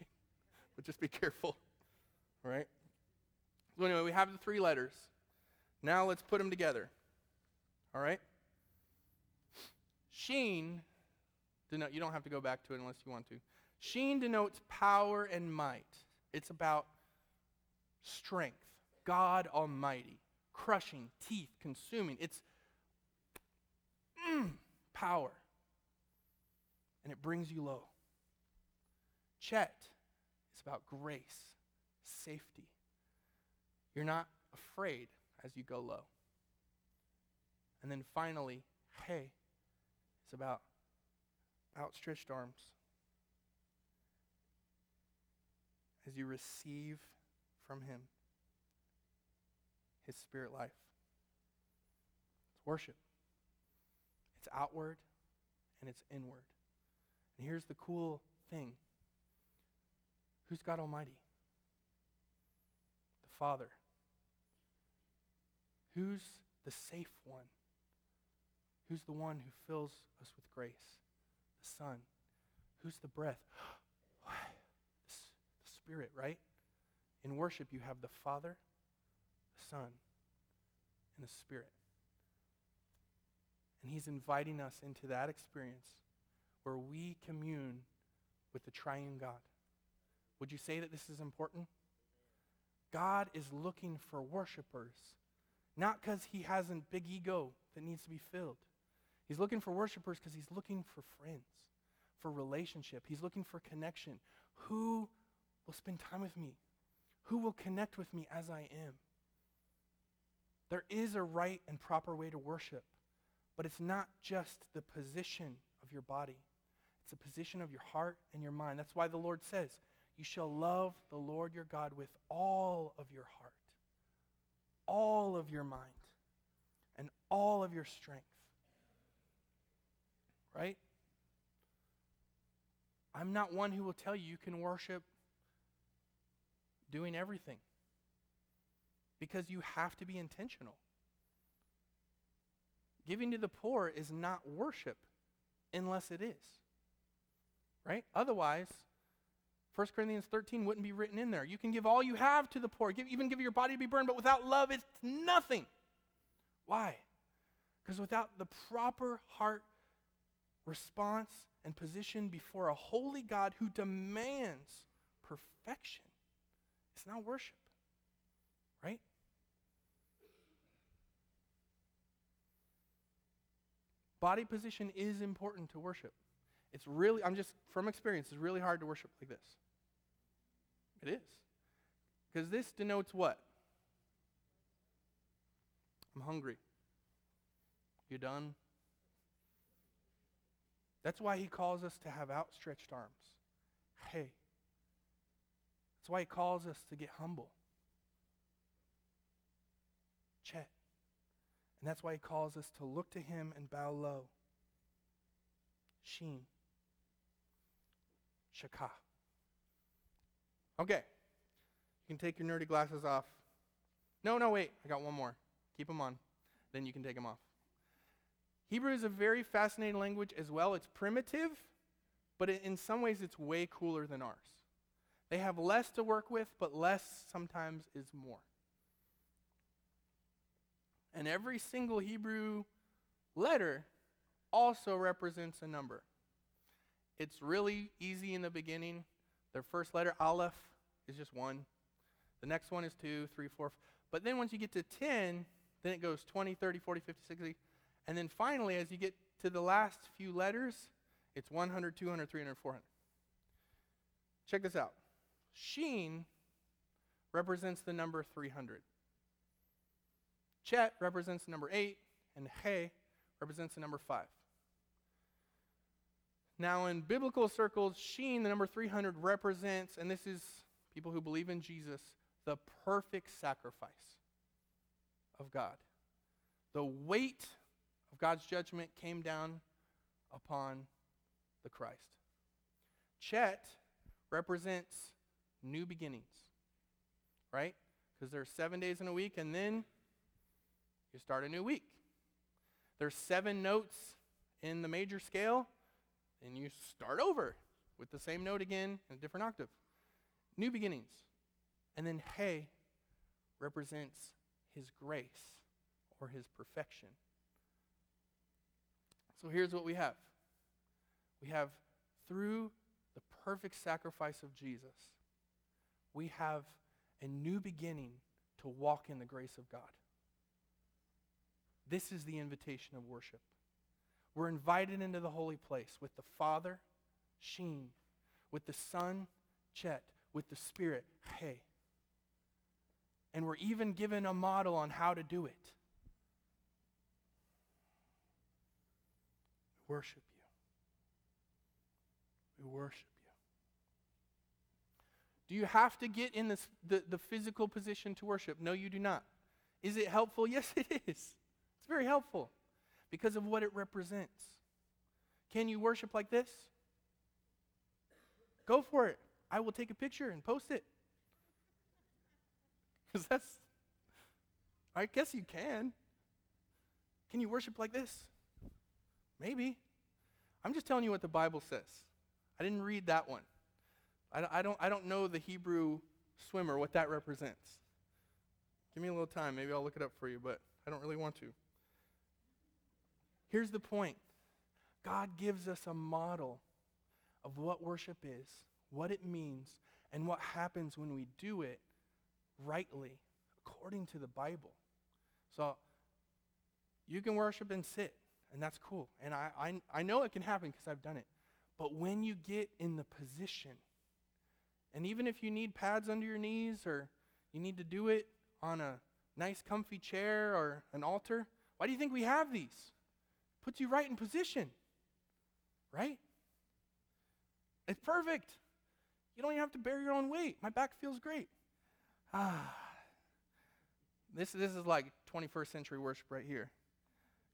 but just be careful. All right? So, anyway, we have the three letters. Now let's put them together. All right? Sheen, denote, you don't have to go back to it unless you want to. Sheen denotes power and might. It's about strength, God Almighty, crushing, teeth, consuming. It's mm, power. And it brings you low. Chet is about grace, safety. You're not afraid as you go low. And then finally, hey, it's about outstretched arms. As you receive from Him His Spirit life. It's worship, it's outward and it's inward. And here's the cool thing who's God Almighty? The Father. Who's the safe one? Who's the one who fills us with grace? The Son. Who's the breath? Spirit, right? In worship, you have the Father, the Son, and the Spirit. And He's inviting us into that experience where we commune with the triune God. Would you say that this is important? God is looking for worshipers not because he has a big ego that needs to be filled. He's looking for worshipers because he's looking for friends, for relationship. He's looking for connection. Who will spend time with me? Who will connect with me as I am? There is a right and proper way to worship, but it's not just the position of your body. It's the position of your heart and your mind. That's why the Lord says, You shall love the Lord your God with all of your heart all of your mind and all of your strength. Right? I'm not one who will tell you you can worship doing everything because you have to be intentional. Giving to the poor is not worship unless it is. Right? Otherwise, 1 Corinthians 13 wouldn't be written in there. You can give all you have to the poor, give, even give your body to be burned, but without love, it's nothing. Why? Because without the proper heart response and position before a holy God who demands perfection, it's not worship. Right? Body position is important to worship. It's really, I'm just, from experience, it's really hard to worship like this. It is. Because this denotes what? I'm hungry. You done? That's why he calls us to have outstretched arms. Hey. That's why he calls us to get humble. Chet. And that's why he calls us to look to him and bow low. Sheen. Shaka. Okay. You can take your nerdy glasses off. No, no, wait. I got one more. Keep them on. Then you can take them off. Hebrew is a very fascinating language as well. It's primitive, but in some ways it's way cooler than ours. They have less to work with, but less sometimes is more. And every single Hebrew letter also represents a number. It's really easy in the beginning. The first letter, Aleph, is just one. The next one is two, three, four. But then once you get to 10, then it goes 20, 30, 40, 50, 60. And then finally, as you get to the last few letters, it's 100, 200, 300, 400. Check this out. Sheen represents the number 300. Chet represents the number 8, and He represents the number 5. Now, in biblical circles, Sheen, the number 300, represents, and this is people who believe in Jesus, the perfect sacrifice of God. The weight of God's judgment came down upon the Christ. Chet represents new beginnings, right? Because there's seven days in a week, and then you start a new week. There's seven notes in the major scale, and you start over with the same note again in a different octave. New beginnings. And then He represents his grace or his perfection. So here's what we have we have through the perfect sacrifice of Jesus, we have a new beginning to walk in the grace of God. This is the invitation of worship. We're invited into the holy place with the Father, Sheen, with the Son, Chet, with the Spirit, Hey. And we're even given a model on how to do it. We worship you. We worship. Do you have to get in this, the, the physical position to worship? No, you do not. Is it helpful? Yes, it is. It's very helpful because of what it represents. Can you worship like this? Go for it. I will take a picture and post it. Because that's, I guess you can. Can you worship like this? Maybe. I'm just telling you what the Bible says. I didn't read that one. I, I, don't, I don't know the Hebrew swimmer, what that represents. Give me a little time. Maybe I'll look it up for you, but I don't really want to. Here's the point God gives us a model of what worship is, what it means, and what happens when we do it rightly according to the Bible. So you can worship and sit, and that's cool. And I, I, I know it can happen because I've done it. But when you get in the position, and even if you need pads under your knees or you need to do it on a nice, comfy chair or an altar, why do you think we have these? Puts you right in position, right? It's perfect. You don't even have to bear your own weight. My back feels great. Ah. This, this is like 21st century worship right here.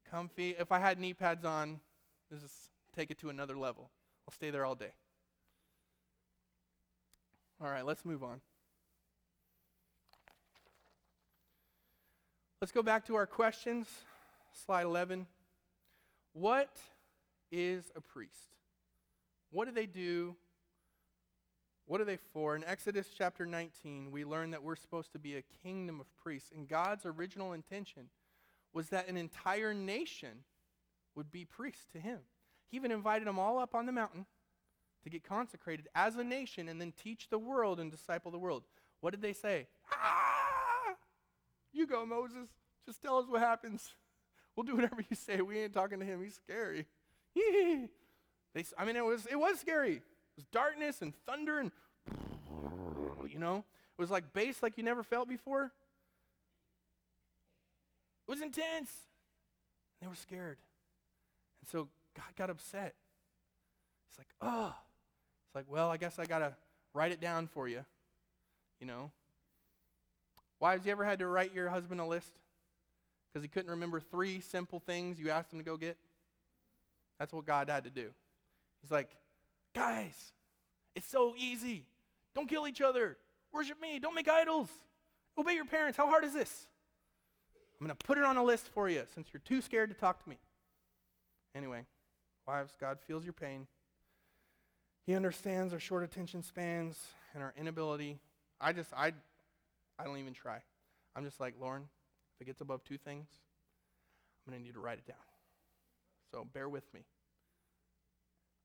Comfy. If I had knee pads on, this is take it to another level. I'll stay there all day. All right, let's move on. Let's go back to our questions. Slide 11. What is a priest? What do they do what are they for? In Exodus chapter 19, we learn that we're supposed to be a kingdom of priests. And God's original intention was that an entire nation would be priests to him. He even invited them all up on the mountain to get consecrated as a nation and then teach the world and disciple the world. What did they say? Ah! You go, Moses. Just tell us what happens. We'll do whatever you say. We ain't talking to him. He's scary. they, I mean, it was, it was scary. It was darkness and thunder and, you know, it was like bass like you never felt before. It was intense. They were scared. And so God got upset. He's like, oh. Like, well, I guess I got to write it down for you. You know? Wives, you ever had to write your husband a list? because he couldn't remember three simple things you asked him to go get? That's what God had to do. He's like, guys, it's so easy. Don't kill each other. Worship me. Don't make idols. Obey your parents. How hard is this? I'm going to put it on a list for you since you're too scared to talk to me. Anyway, wives, God feels your pain. He understands our short attention spans and our inability. I just, I, I don't even try. I'm just like, Lauren, if it gets above two things, I'm going to need to write it down. So bear with me.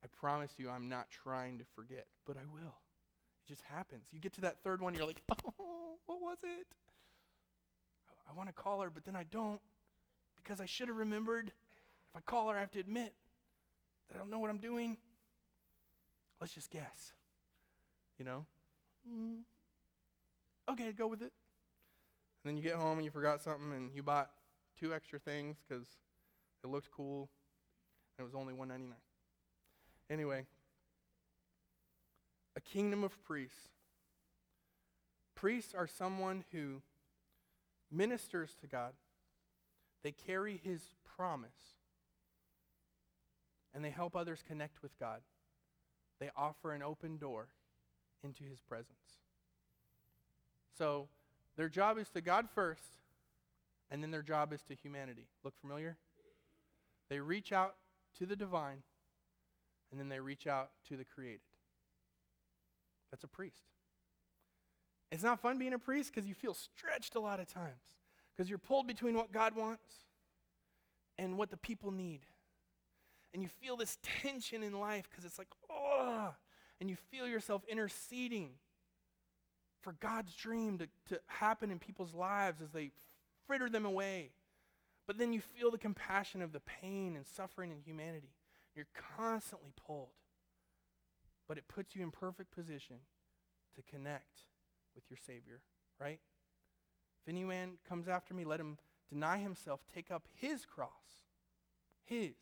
I promise you, I'm not trying to forget, but I will. It just happens. You get to that third one, you're like, oh, what was it? I, I want to call her, but then I don't because I should have remembered. If I call her, I have to admit that I don't know what I'm doing. Let's just guess. You know? Mm. Okay, go with it. And then you get home and you forgot something and you bought two extra things because it looked cool and it was only 199 Anyway, a kingdom of priests. Priests are someone who ministers to God. They carry his promise. And they help others connect with God. They offer an open door into his presence. So, their job is to God first, and then their job is to humanity. Look familiar? They reach out to the divine, and then they reach out to the created. That's a priest. It's not fun being a priest because you feel stretched a lot of times because you're pulled between what God wants and what the people need. And you feel this tension in life because it's like, oh, and you feel yourself interceding for God's dream to, to happen in people's lives as they fritter them away. But then you feel the compassion of the pain and suffering in humanity. You're constantly pulled. But it puts you in perfect position to connect with your Savior, right? If anyone comes after me, let him deny himself, take up his cross. His,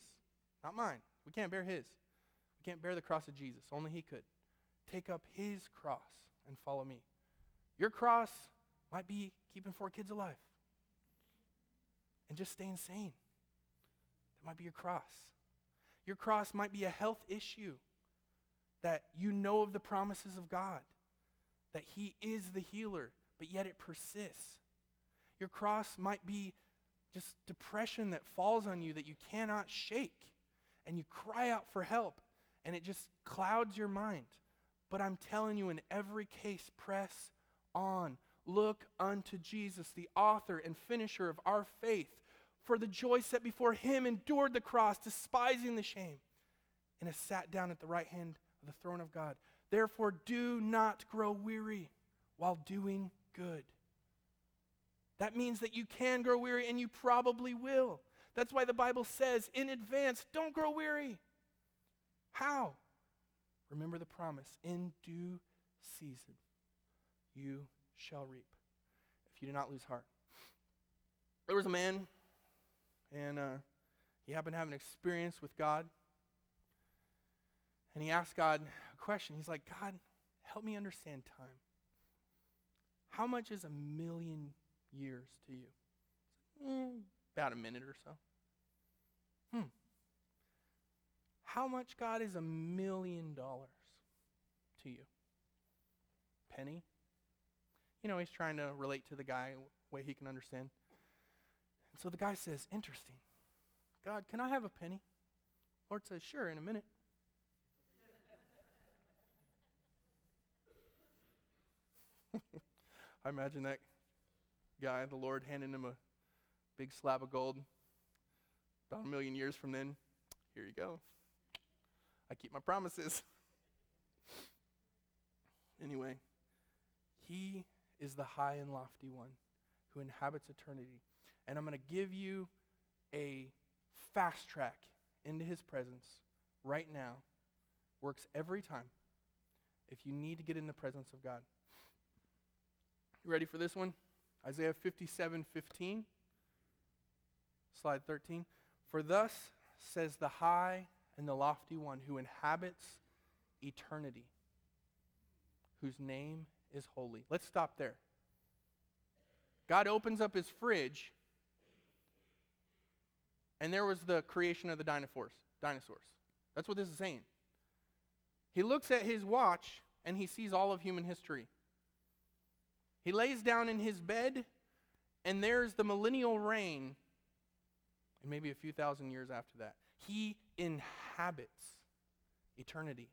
not mine. We can't bear his. We can't bear the cross of Jesus. Only he could. Take up his cross and follow me. Your cross might be keeping four kids alive and just staying sane. That might be your cross. Your cross might be a health issue that you know of the promises of God, that He is the healer, but yet it persists. Your cross might be just depression that falls on you that you cannot shake, and you cry out for help, and it just clouds your mind. But I'm telling you, in every case, press on. Look unto Jesus, the author and finisher of our faith. For the joy set before him endured the cross, despising the shame, and has sat down at the right hand of the throne of God. Therefore, do not grow weary while doing good. That means that you can grow weary, and you probably will. That's why the Bible says in advance, don't grow weary. How? Remember the promise in due season you shall reap if you do not lose heart. There was a man, and uh, he happened to have an experience with God. And he asked God a question. He's like, God, help me understand time. How much is a million years to you? Mm, about a minute or so. How much, God, is a million dollars to you? Penny? You know, he's trying to relate to the guy way he can understand. And so the guy says, Interesting. God, can I have a penny? Lord says, Sure, in a minute. I imagine that guy, the Lord handing him a big slab of gold. About a million years from then, here you go. I keep my promises. anyway, he is the high and lofty one who inhabits eternity. And I'm going to give you a fast track into his presence right now. Works every time if you need to get in the presence of God. You ready for this one? Isaiah 57 15. Slide 13. For thus says the high and the lofty one who inhabits eternity, whose name is holy. Let's stop there. God opens up his fridge and there was the creation of the dinosaurs. Dinosaurs. That's what this is saying. He looks at his watch and he sees all of human history. He lays down in his bed, and there's the millennial reign, and maybe a few thousand years after that. He inhabits eternity.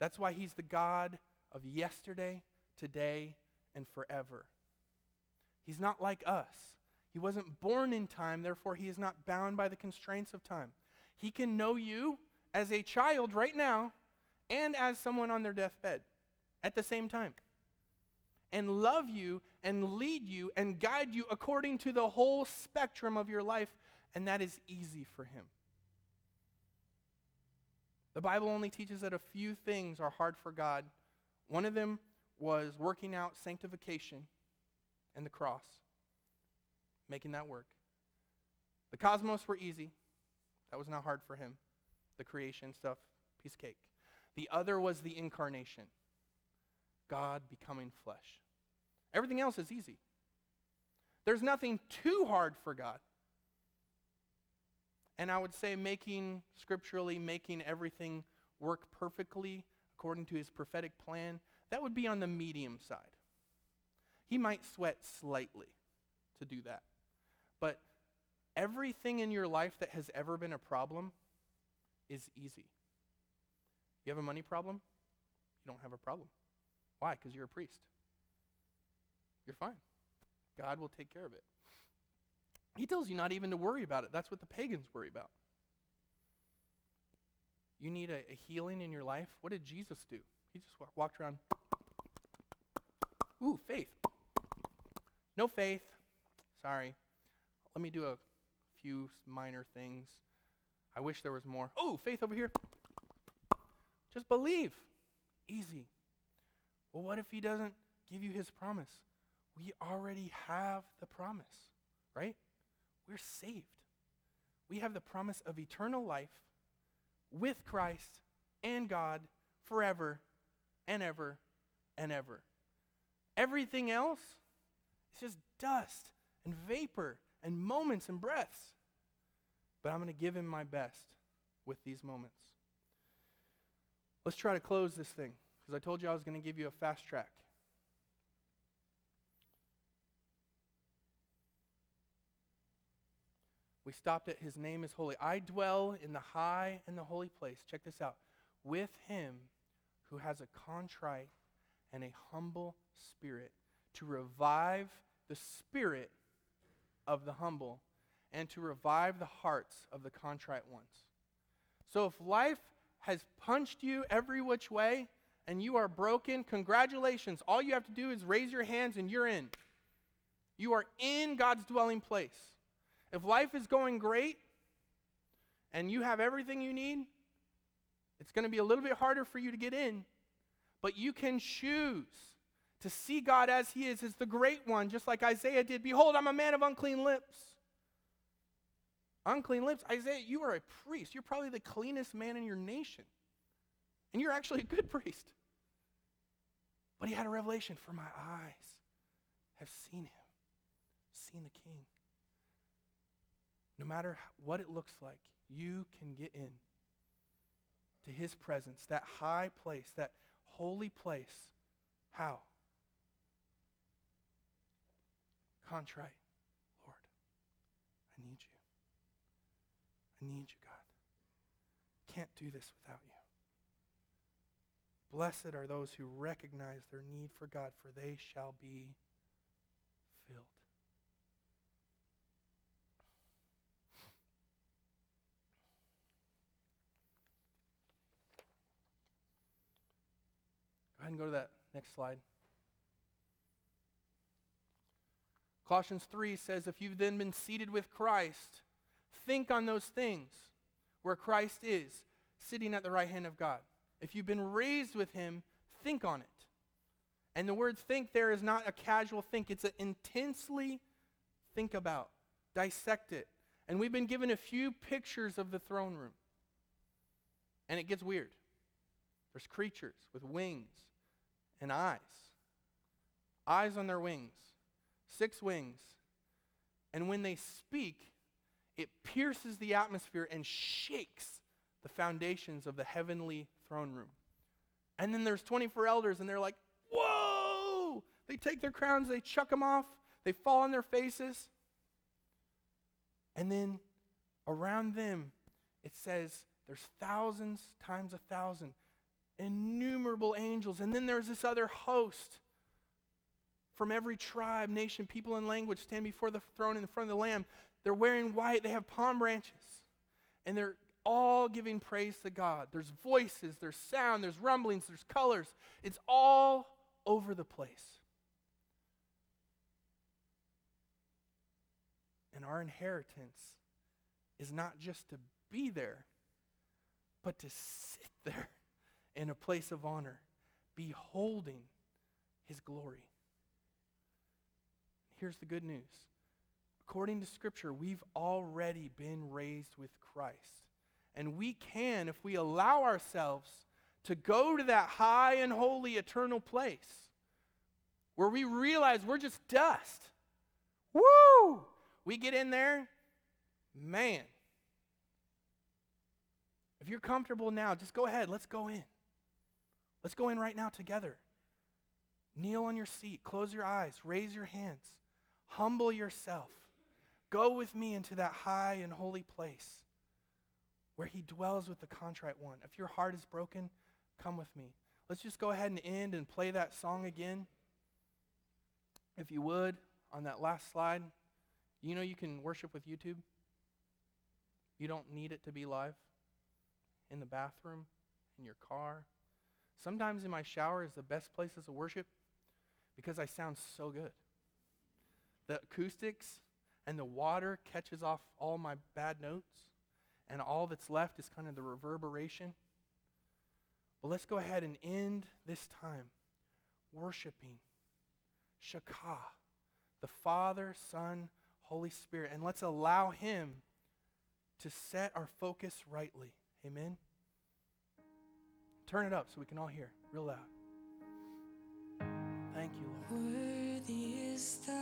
That's why he's the God of yesterday, today, and forever. He's not like us. He wasn't born in time, therefore, he is not bound by the constraints of time. He can know you as a child right now and as someone on their deathbed at the same time. And love you and lead you and guide you according to the whole spectrum of your life, and that is easy for him. The Bible only teaches that a few things are hard for God. One of them was working out sanctification and the cross, making that work. The cosmos were easy. That was not hard for him. The creation stuff, piece of cake. The other was the incarnation God becoming flesh. Everything else is easy. There's nothing too hard for God. And I would say making, scripturally, making everything work perfectly according to his prophetic plan, that would be on the medium side. He might sweat slightly to do that. But everything in your life that has ever been a problem is easy. You have a money problem? You don't have a problem. Why? Because you're a priest. You're fine. God will take care of it. He tells you not even to worry about it. That's what the pagans worry about. You need a, a healing in your life. What did Jesus do? He just walked around. Ooh, faith. No faith. Sorry. Let me do a few minor things. I wish there was more. Oh, faith over here. Just believe. Easy. Well, what if he doesn't give you his promise? We already have the promise, right? We're saved. We have the promise of eternal life with Christ and God forever and ever and ever. Everything else is just dust and vapor and moments and breaths. But I'm going to give him my best with these moments. Let's try to close this thing because I told you I was going to give you a fast track. We stopped at His name is holy. I dwell in the high and the holy place. Check this out. With him who has a contrite and a humble spirit to revive the spirit of the humble and to revive the hearts of the contrite ones. So if life has punched you every which way and you are broken, congratulations. All you have to do is raise your hands and you're in. You are in God's dwelling place. If life is going great and you have everything you need, it's going to be a little bit harder for you to get in, but you can choose to see God as He is, as the great one, just like Isaiah did. Behold, I'm a man of unclean lips. Unclean lips. Isaiah, you are a priest. You're probably the cleanest man in your nation. And you're actually a good priest. But he had a revelation for my eyes have seen him, seen the king. No matter what it looks like, you can get in to his presence, that high place, that holy place. How? Contrite. Lord, I need you. I need you, God. Can't do this without you. Blessed are those who recognize their need for God, for they shall be filled. Ahead and go to that next slide. Colossians 3 says, If you've then been seated with Christ, think on those things where Christ is, sitting at the right hand of God. If you've been raised with him, think on it. And the word think there is not a casual think, it's an intensely think about, dissect it. And we've been given a few pictures of the throne room. And it gets weird. There's creatures with wings and eyes. Eyes on their wings, six wings. And when they speak, it pierces the atmosphere and shakes the foundations of the heavenly throne room. And then there's 24 elders, and they're like, whoa! They take their crowns, they chuck them off, they fall on their faces. And then around them, it says there's thousands times a thousand, innumerable angels. And then there's this other host from every tribe, nation, people, and language stand before the throne in front of the Lamb. They're wearing white, they have palm branches, and they're all giving praise to God. There's voices, there's sound, there's rumblings, there's colors. It's all over the place. And our inheritance is not just to be there, but to sit there in a place of honor, beholding his glory. Here's the good news. According to Scripture, we've already been raised with Christ. And we can, if we allow ourselves to go to that high and holy eternal place where we realize we're just dust. Woo! We get in there, man. If you're comfortable now, just go ahead. Let's go in. Let's go in right now together. Kneel on your seat, close your eyes, raise your hands, humble yourself. Go with me into that high and holy place where he dwells with the contrite one. If your heart is broken, come with me. Let's just go ahead and end and play that song again. If you would, on that last slide, you know you can worship with YouTube. You don't need it to be live. In the bathroom, in your car. Sometimes in my shower is the best places to worship because I sound so good. The acoustics and the water catches off all my bad notes and all that's left is kind of the reverberation. But let's go ahead and end this time worshiping Shakah, the Father, Son, Holy Spirit, and let's allow Him to set our focus rightly. Amen. Turn it up so we can all hear real loud. Thank you, Lord. Worthy is the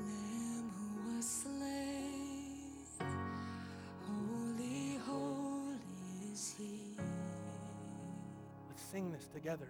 Lamb who was slain. Holy, holy is He. Let's sing this together.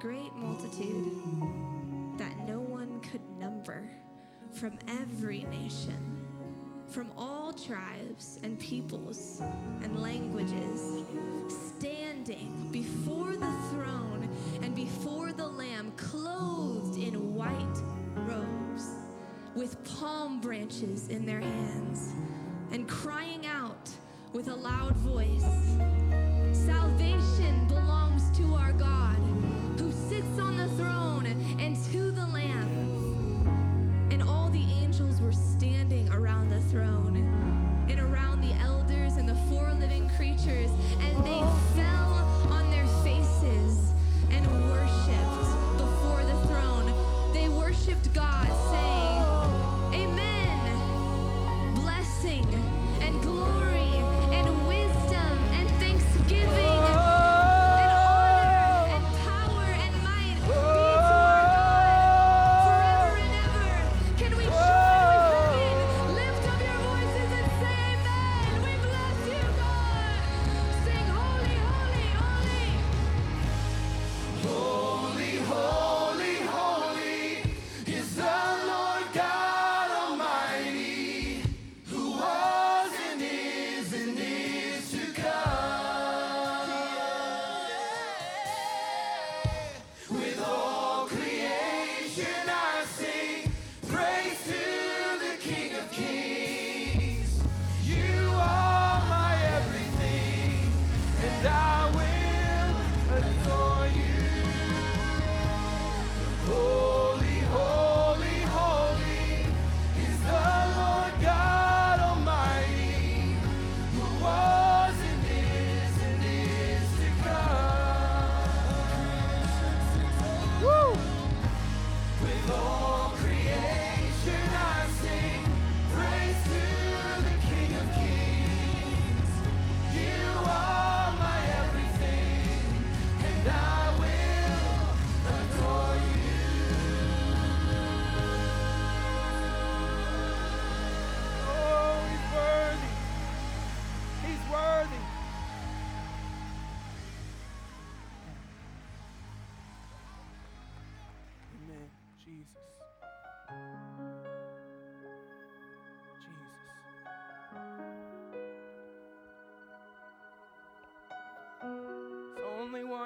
great multitude that no one could number from every nation, from all tribes and peoples and languages, standing before the throne and before the Lamb, clothed in white robes, with palm branches in their hands, and crying with a loud voice Salvation belongs to our God, who sits on the throne and to the Lamb. And all the angels were standing around the throne.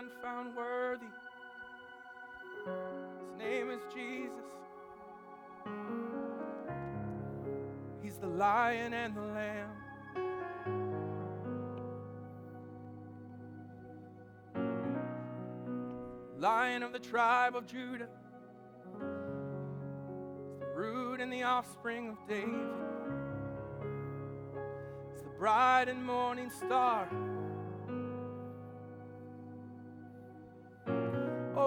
one found worthy. His name is Jesus. He's the lion and the lamb. Lion of the tribe of Judah, He's the root and the offspring of David, He's the bride and morning star.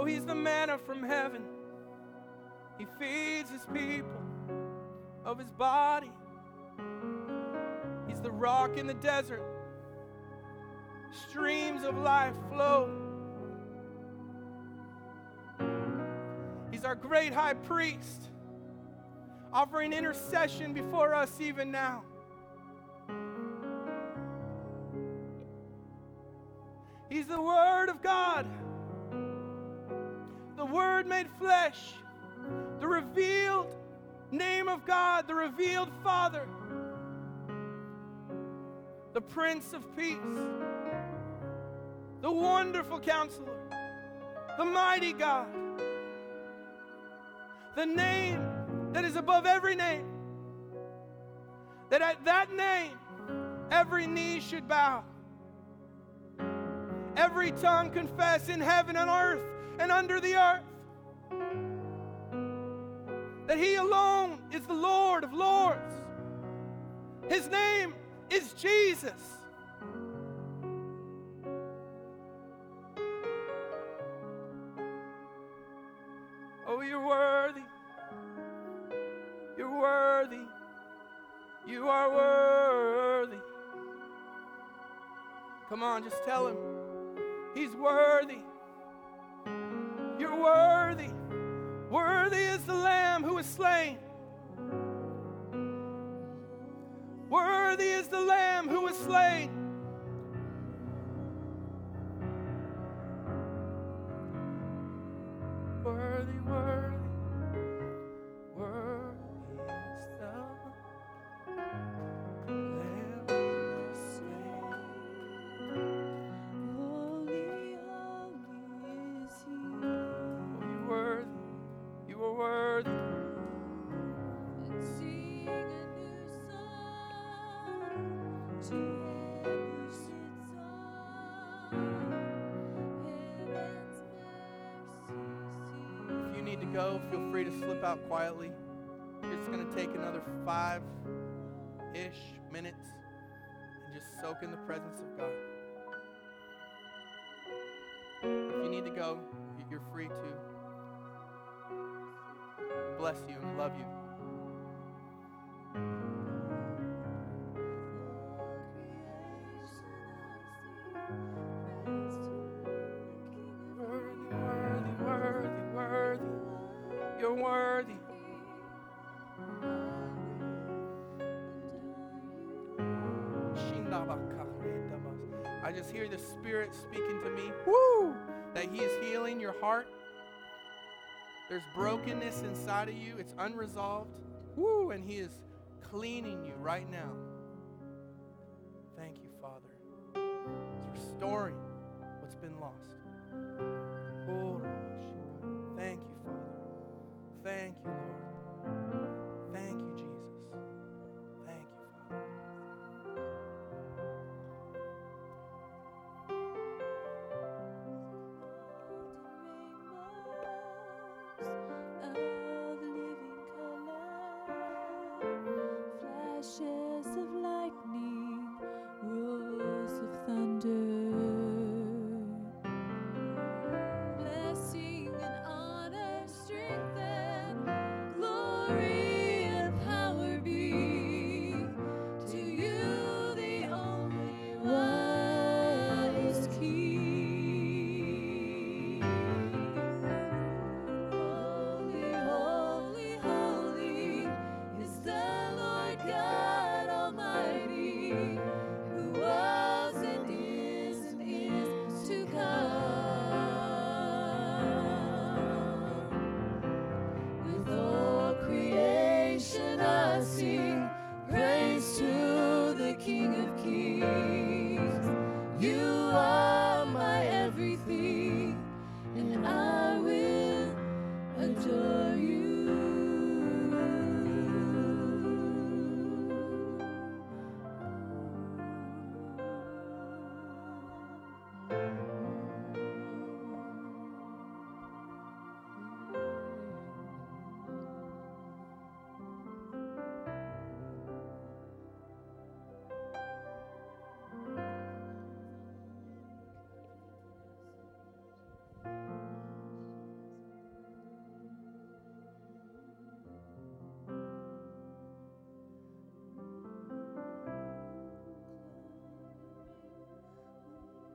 He's the manna from heaven. He feeds his people of his body. He's the rock in the desert. Streams of life flow. He's our great high priest, offering intercession before us even now. He's the Word of God, Word made flesh, the revealed name of God, the revealed Father, the Prince of Peace, the wonderful Counselor, the mighty God, the name that is above every name, that at that name every knee should bow every tongue confess in heaven and earth and under the earth that He alone is the Lord of Lords. His name is Jesus. Oh, you're worthy. You're worthy. You are worthy. Come on, just tell him. He's worthy. You're worthy. Worthy is the Lamb who was slain. Worthy is the Lamb who was slain. Slip out quietly. It's going to take another five ish minutes and just soak in the presence of God. If you need to go, you're free to. Bless you and love you. I just hear the Spirit speaking to me. Woo! That He is healing your heart. There's brokenness inside of you, it's unresolved. Woo! And He is cleaning you right now. Thank you, Father. He's restoring